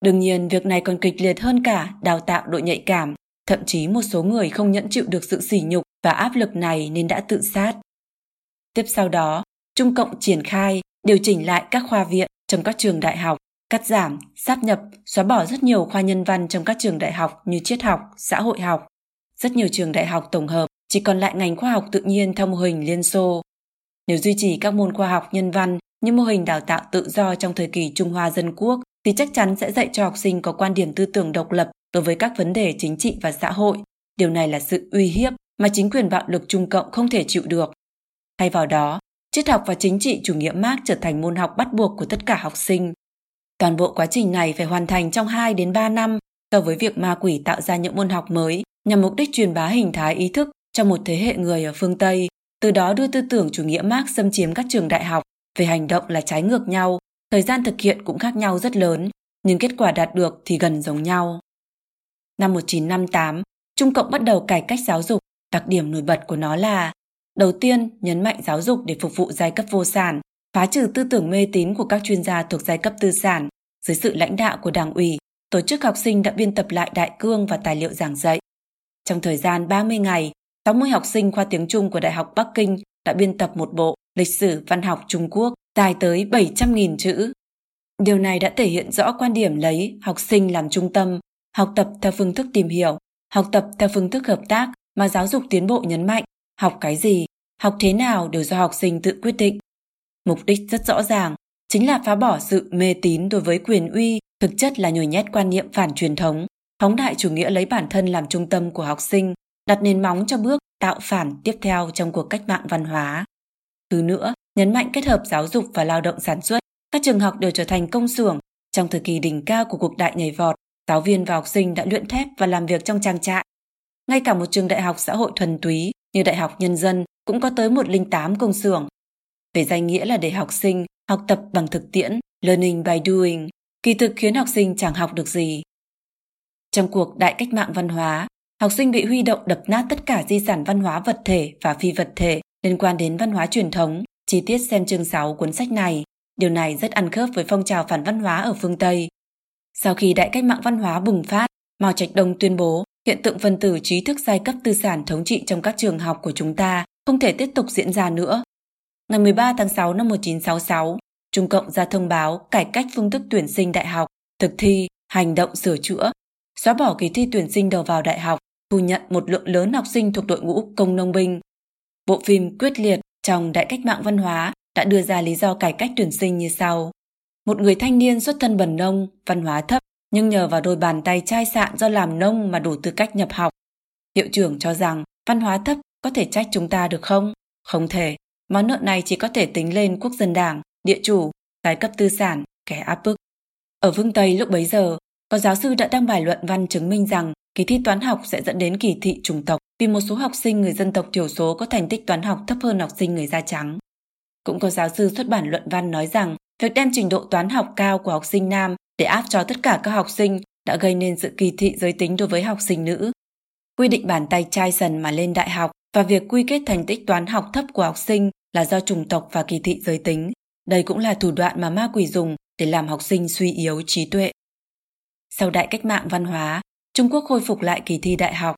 Đương nhiên, việc này còn kịch liệt hơn cả đào tạo độ nhạy cảm, thậm chí một số người không nhẫn chịu được sự sỉ nhục và áp lực này nên đã tự sát. Tiếp sau đó, Trung Cộng triển khai, điều chỉnh lại các khoa viện trong các trường đại học, cắt giảm, sáp nhập, xóa bỏ rất nhiều khoa nhân văn trong các trường đại học như triết học, xã hội học. Rất nhiều trường đại học tổng hợp chỉ còn lại ngành khoa học tự nhiên theo mô hình Liên Xô. Nếu duy trì các môn khoa học nhân văn như mô hình đào tạo tự do trong thời kỳ Trung Hoa Dân Quốc, thì chắc chắn sẽ dạy cho học sinh có quan điểm tư tưởng độc lập đối với các vấn đề chính trị và xã hội. Điều này là sự uy hiếp mà chính quyền bạo lực Trung Cộng không thể chịu được. Thay vào đó, triết học và chính trị chủ nghĩa Marx trở thành môn học bắt buộc của tất cả học sinh. Toàn bộ quá trình này phải hoàn thành trong 2 đến 3 năm so với việc ma quỷ tạo ra những môn học mới nhằm mục đích truyền bá hình thái ý thức cho một thế hệ người ở phương Tây, từ đó đưa tư tưởng chủ nghĩa Marx xâm chiếm các trường đại học về hành động là trái ngược nhau, thời gian thực hiện cũng khác nhau rất lớn, nhưng kết quả đạt được thì gần giống nhau. Năm 1958, Trung Cộng bắt đầu cải cách giáo dục, đặc điểm nổi bật của nó là đầu tiên nhấn mạnh giáo dục để phục vụ giai cấp vô sản, phá trừ tư tưởng mê tín của các chuyên gia thuộc giai cấp tư sản, dưới sự lãnh đạo của đảng ủy, tổ chức học sinh đã biên tập lại đại cương và tài liệu giảng dạy. Trong thời gian 30 ngày, 60 học sinh khoa tiếng Trung của Đại học Bắc Kinh đã biên tập một bộ lịch sử văn học Trung Quốc dài tới 700.000 chữ. Điều này đã thể hiện rõ quan điểm lấy học sinh làm trung tâm, học tập theo phương thức tìm hiểu, học tập theo phương thức hợp tác mà giáo dục tiến bộ nhấn mạnh, học cái gì, học thế nào đều do học sinh tự quyết định. Mục đích rất rõ ràng, chính là phá bỏ sự mê tín đối với quyền uy, thực chất là nhồi nhét quan niệm phản truyền thống, phóng đại chủ nghĩa lấy bản thân làm trung tâm của học sinh, đặt nền móng cho bước tạo phản tiếp theo trong cuộc cách mạng văn hóa. Thứ nữa, nhấn mạnh kết hợp giáo dục và lao động sản xuất, các trường học đều trở thành công xưởng. Trong thời kỳ đỉnh cao của cuộc đại nhảy vọt, giáo viên và học sinh đã luyện thép và làm việc trong trang trại. Ngay cả một trường đại học xã hội thuần túy như Đại học Nhân dân cũng có tới 108 công xưởng. Về danh nghĩa là để học sinh học tập bằng thực tiễn, learning by doing, kỳ thực khiến học sinh chẳng học được gì. Trong cuộc đại cách mạng văn hóa, học sinh bị huy động đập nát tất cả di sản văn hóa vật thể và phi vật thể liên quan đến văn hóa truyền thống, chi tiết xem chương 6 cuốn sách này. Điều này rất ăn khớp với phong trào phản văn hóa ở phương Tây. Sau khi đại cách mạng văn hóa bùng phát, Mao Trạch Đông tuyên bố hiện tượng phân tử trí thức giai cấp tư sản thống trị trong các trường học của chúng ta không thể tiếp tục diễn ra nữa. Ngày 13 tháng 6 năm 1966, Trung Cộng ra thông báo cải cách phương thức tuyển sinh đại học, thực thi, hành động sửa chữa, xóa bỏ kỳ thi tuyển sinh đầu vào đại học, thu nhận một lượng lớn học sinh thuộc đội ngũ công nông binh. Bộ phim Quyết liệt trong Đại cách mạng văn hóa đã đưa ra lý do cải cách tuyển sinh như sau. Một người thanh niên xuất thân bần nông, văn hóa thấp, nhưng nhờ vào đôi bàn tay chai sạn do làm nông mà đủ tư cách nhập học. Hiệu trưởng cho rằng văn hóa thấp có thể trách chúng ta được không? Không thể. Món nợ này chỉ có thể tính lên quốc dân đảng, địa chủ, giai cấp tư sản, kẻ áp bức. Ở phương Tây lúc bấy giờ, có giáo sư đã đăng bài luận văn chứng minh rằng kỳ thi toán học sẽ dẫn đến kỳ thị chủng tộc vì một số học sinh người dân tộc thiểu số có thành tích toán học thấp hơn học sinh người da trắng. Cũng có giáo sư xuất bản luận văn nói rằng việc đem trình độ toán học cao của học sinh nam để áp cho tất cả các học sinh đã gây nên sự kỳ thị giới tính đối với học sinh nữ. Quy định bàn tay trai sần mà lên đại học và việc quy kết thành tích toán học thấp của học sinh là do chủng tộc và kỳ thị giới tính. Đây cũng là thủ đoạn mà ma quỷ dùng để làm học sinh suy yếu trí tuệ. Sau đại cách mạng văn hóa, Trung Quốc khôi phục lại kỳ thi đại học.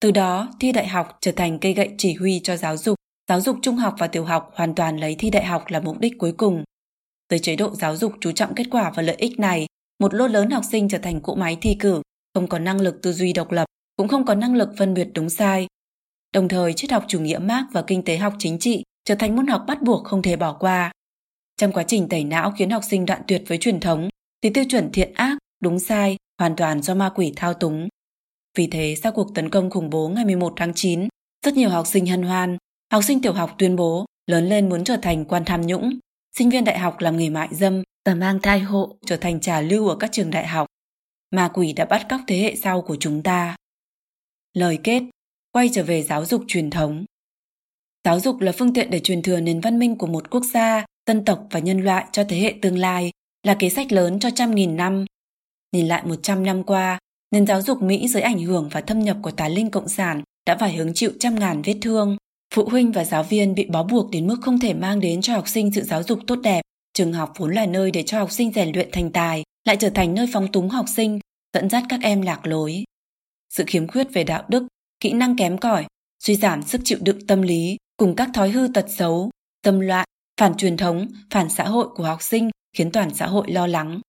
Từ đó, thi đại học trở thành cây gậy chỉ huy cho giáo dục. Giáo dục trung học và tiểu học hoàn toàn lấy thi đại học là mục đích cuối cùng. Tới chế độ giáo dục chú trọng kết quả và lợi ích này, một lô lớn học sinh trở thành cỗ máy thi cử, không có năng lực tư duy độc lập, cũng không có năng lực phân biệt đúng sai. Đồng thời, triết học chủ nghĩa Marx và kinh tế học chính trị trở thành môn học bắt buộc không thể bỏ qua. Trong quá trình tẩy não khiến học sinh đoạn tuyệt với truyền thống, thì tiêu chuẩn thiện ác, đúng sai hoàn toàn do ma quỷ thao túng. Vì thế, sau cuộc tấn công khủng bố ngày 11 tháng 9, rất nhiều học sinh hân hoan, học sinh tiểu học tuyên bố lớn lên muốn trở thành quan tham nhũng, sinh viên đại học làm nghề mại dâm và mang thai hộ trở thành trà lưu ở các trường đại học. Ma quỷ đã bắt cóc thế hệ sau của chúng ta. Lời kết, quay trở về giáo dục truyền thống. Giáo dục là phương tiện để truyền thừa nền văn minh của một quốc gia, dân tộc và nhân loại cho thế hệ tương lai, là kế sách lớn cho trăm nghìn năm. Nhìn lại một trăm năm qua, nền giáo dục Mỹ dưới ảnh hưởng và thâm nhập của tà linh cộng sản đã phải hứng chịu trăm ngàn vết thương. Phụ huynh và giáo viên bị bó buộc đến mức không thể mang đến cho học sinh sự giáo dục tốt đẹp. Trường học vốn là nơi để cho học sinh rèn luyện thành tài, lại trở thành nơi phóng túng học sinh, dẫn dắt các em lạc lối. Sự khiếm khuyết về đạo đức, kỹ năng kém cỏi, suy giảm sức chịu đựng tâm lý cùng các thói hư tật xấu, tâm loạn, phản truyền thống, phản xã hội của học sinh khiến toàn xã hội lo lắng.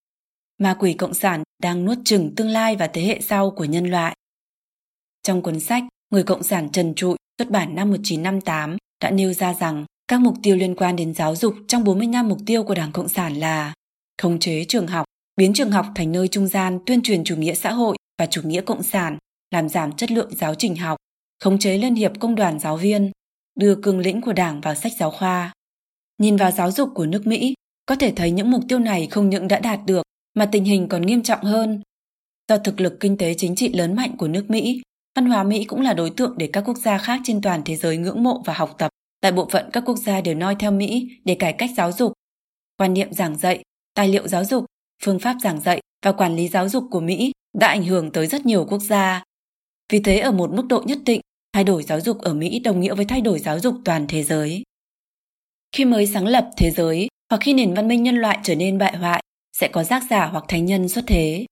Ma quỷ cộng sản đang nuốt chừng tương lai và thế hệ sau của nhân loại. Trong cuốn sách Người Cộng sản Trần Trụi xuất bản năm 1958 đã nêu ra rằng các mục tiêu liên quan đến giáo dục trong 45 mục tiêu của Đảng Cộng sản là khống chế trường học, biến trường học thành nơi trung gian tuyên truyền chủ nghĩa xã hội và chủ nghĩa cộng sản, làm giảm chất lượng giáo trình học, khống chế liên hiệp công đoàn giáo viên, đưa cương lĩnh của Đảng vào sách giáo khoa. Nhìn vào giáo dục của nước Mỹ, có thể thấy những mục tiêu này không những đã đạt được mà tình hình còn nghiêm trọng hơn. Do thực lực kinh tế chính trị lớn mạnh của nước Mỹ, văn hóa Mỹ cũng là đối tượng để các quốc gia khác trên toàn thế giới ngưỡng mộ và học tập. Đại bộ phận các quốc gia đều noi theo Mỹ để cải cách giáo dục. Quan niệm giảng dạy, tài liệu giáo dục, phương pháp giảng dạy và quản lý giáo dục của Mỹ đã ảnh hưởng tới rất nhiều quốc gia. Vì thế ở một mức độ nhất định, thay đổi giáo dục ở Mỹ đồng nghĩa với thay đổi giáo dục toàn thế giới. Khi mới sáng lập thế giới hoặc khi nền văn minh nhân loại trở nên bại hoại, sẽ có giác giả hoặc thánh nhân xuất thế.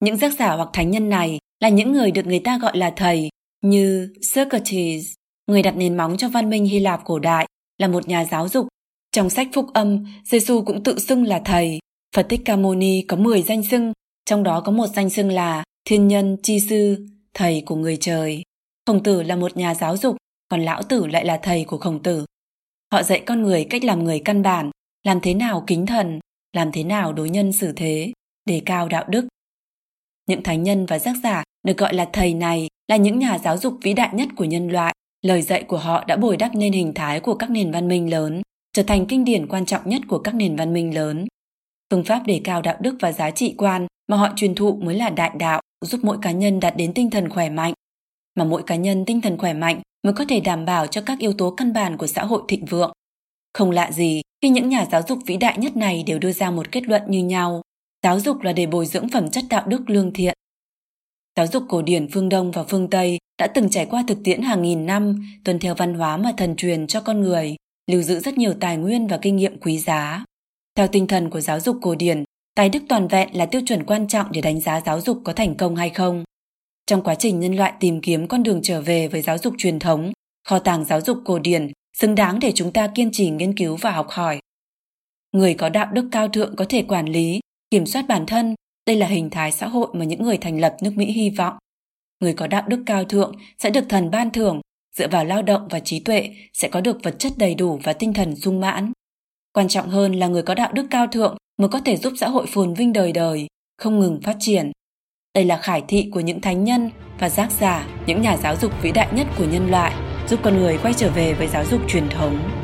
Những giác giả hoặc thánh nhân này là những người được người ta gọi là thầy, như Socrates, người đặt nền móng cho văn minh Hy Lạp cổ đại, là một nhà giáo dục. Trong sách Phúc Âm, Giêsu cũng tự xưng là thầy. Phật Thích Ca Mâu Ni có 10 danh xưng, trong đó có một danh xưng là Thiên Nhân Chi Sư, thầy của người trời. Khổng Tử là một nhà giáo dục, còn Lão Tử lại là thầy của Khổng Tử. Họ dạy con người cách làm người căn bản, làm thế nào kính thần, làm thế nào đối nhân xử thế, đề cao đạo đức. Những thánh nhân và giác giả được gọi là thầy này là những nhà giáo dục vĩ đại nhất của nhân loại. Lời dạy của họ đã bồi đắp nên hình thái của các nền văn minh lớn, trở thành kinh điển quan trọng nhất của các nền văn minh lớn. Phương pháp đề cao đạo đức và giá trị quan mà họ truyền thụ mới là đại đạo, giúp mỗi cá nhân đạt đến tinh thần khỏe mạnh. Mà mỗi cá nhân tinh thần khỏe mạnh mới có thể đảm bảo cho các yếu tố căn bản của xã hội thịnh vượng. Không lạ gì khi những nhà giáo dục vĩ đại nhất này đều đưa ra một kết luận như nhau. Giáo dục là để bồi dưỡng phẩm chất đạo đức lương thiện. Giáo dục cổ điển phương Đông và phương Tây đã từng trải qua thực tiễn hàng nghìn năm, tuân theo văn hóa mà thần truyền cho con người, lưu giữ rất nhiều tài nguyên và kinh nghiệm quý giá. Theo tinh thần của giáo dục cổ điển, tài đức toàn vẹn là tiêu chuẩn quan trọng để đánh giá giáo dục có thành công hay không. Trong quá trình nhân loại tìm kiếm con đường trở về với giáo dục truyền thống, kho tàng giáo dục cổ điển xứng đáng để chúng ta kiên trì nghiên cứu và học hỏi. Người có đạo đức cao thượng có thể quản lý, kiểm soát bản thân, đây là hình thái xã hội mà những người thành lập nước Mỹ hy vọng. Người có đạo đức cao thượng sẽ được thần ban thưởng, dựa vào lao động và trí tuệ sẽ có được vật chất đầy đủ và tinh thần sung mãn. Quan trọng hơn là người có đạo đức cao thượng mới có thể giúp xã hội phồn vinh đời đời, không ngừng phát triển. Đây là khải thị của những thánh nhân và giác giả, những nhà giáo dục vĩ đại nhất của nhân loại giúp con người quay trở về với giáo dục truyền thống.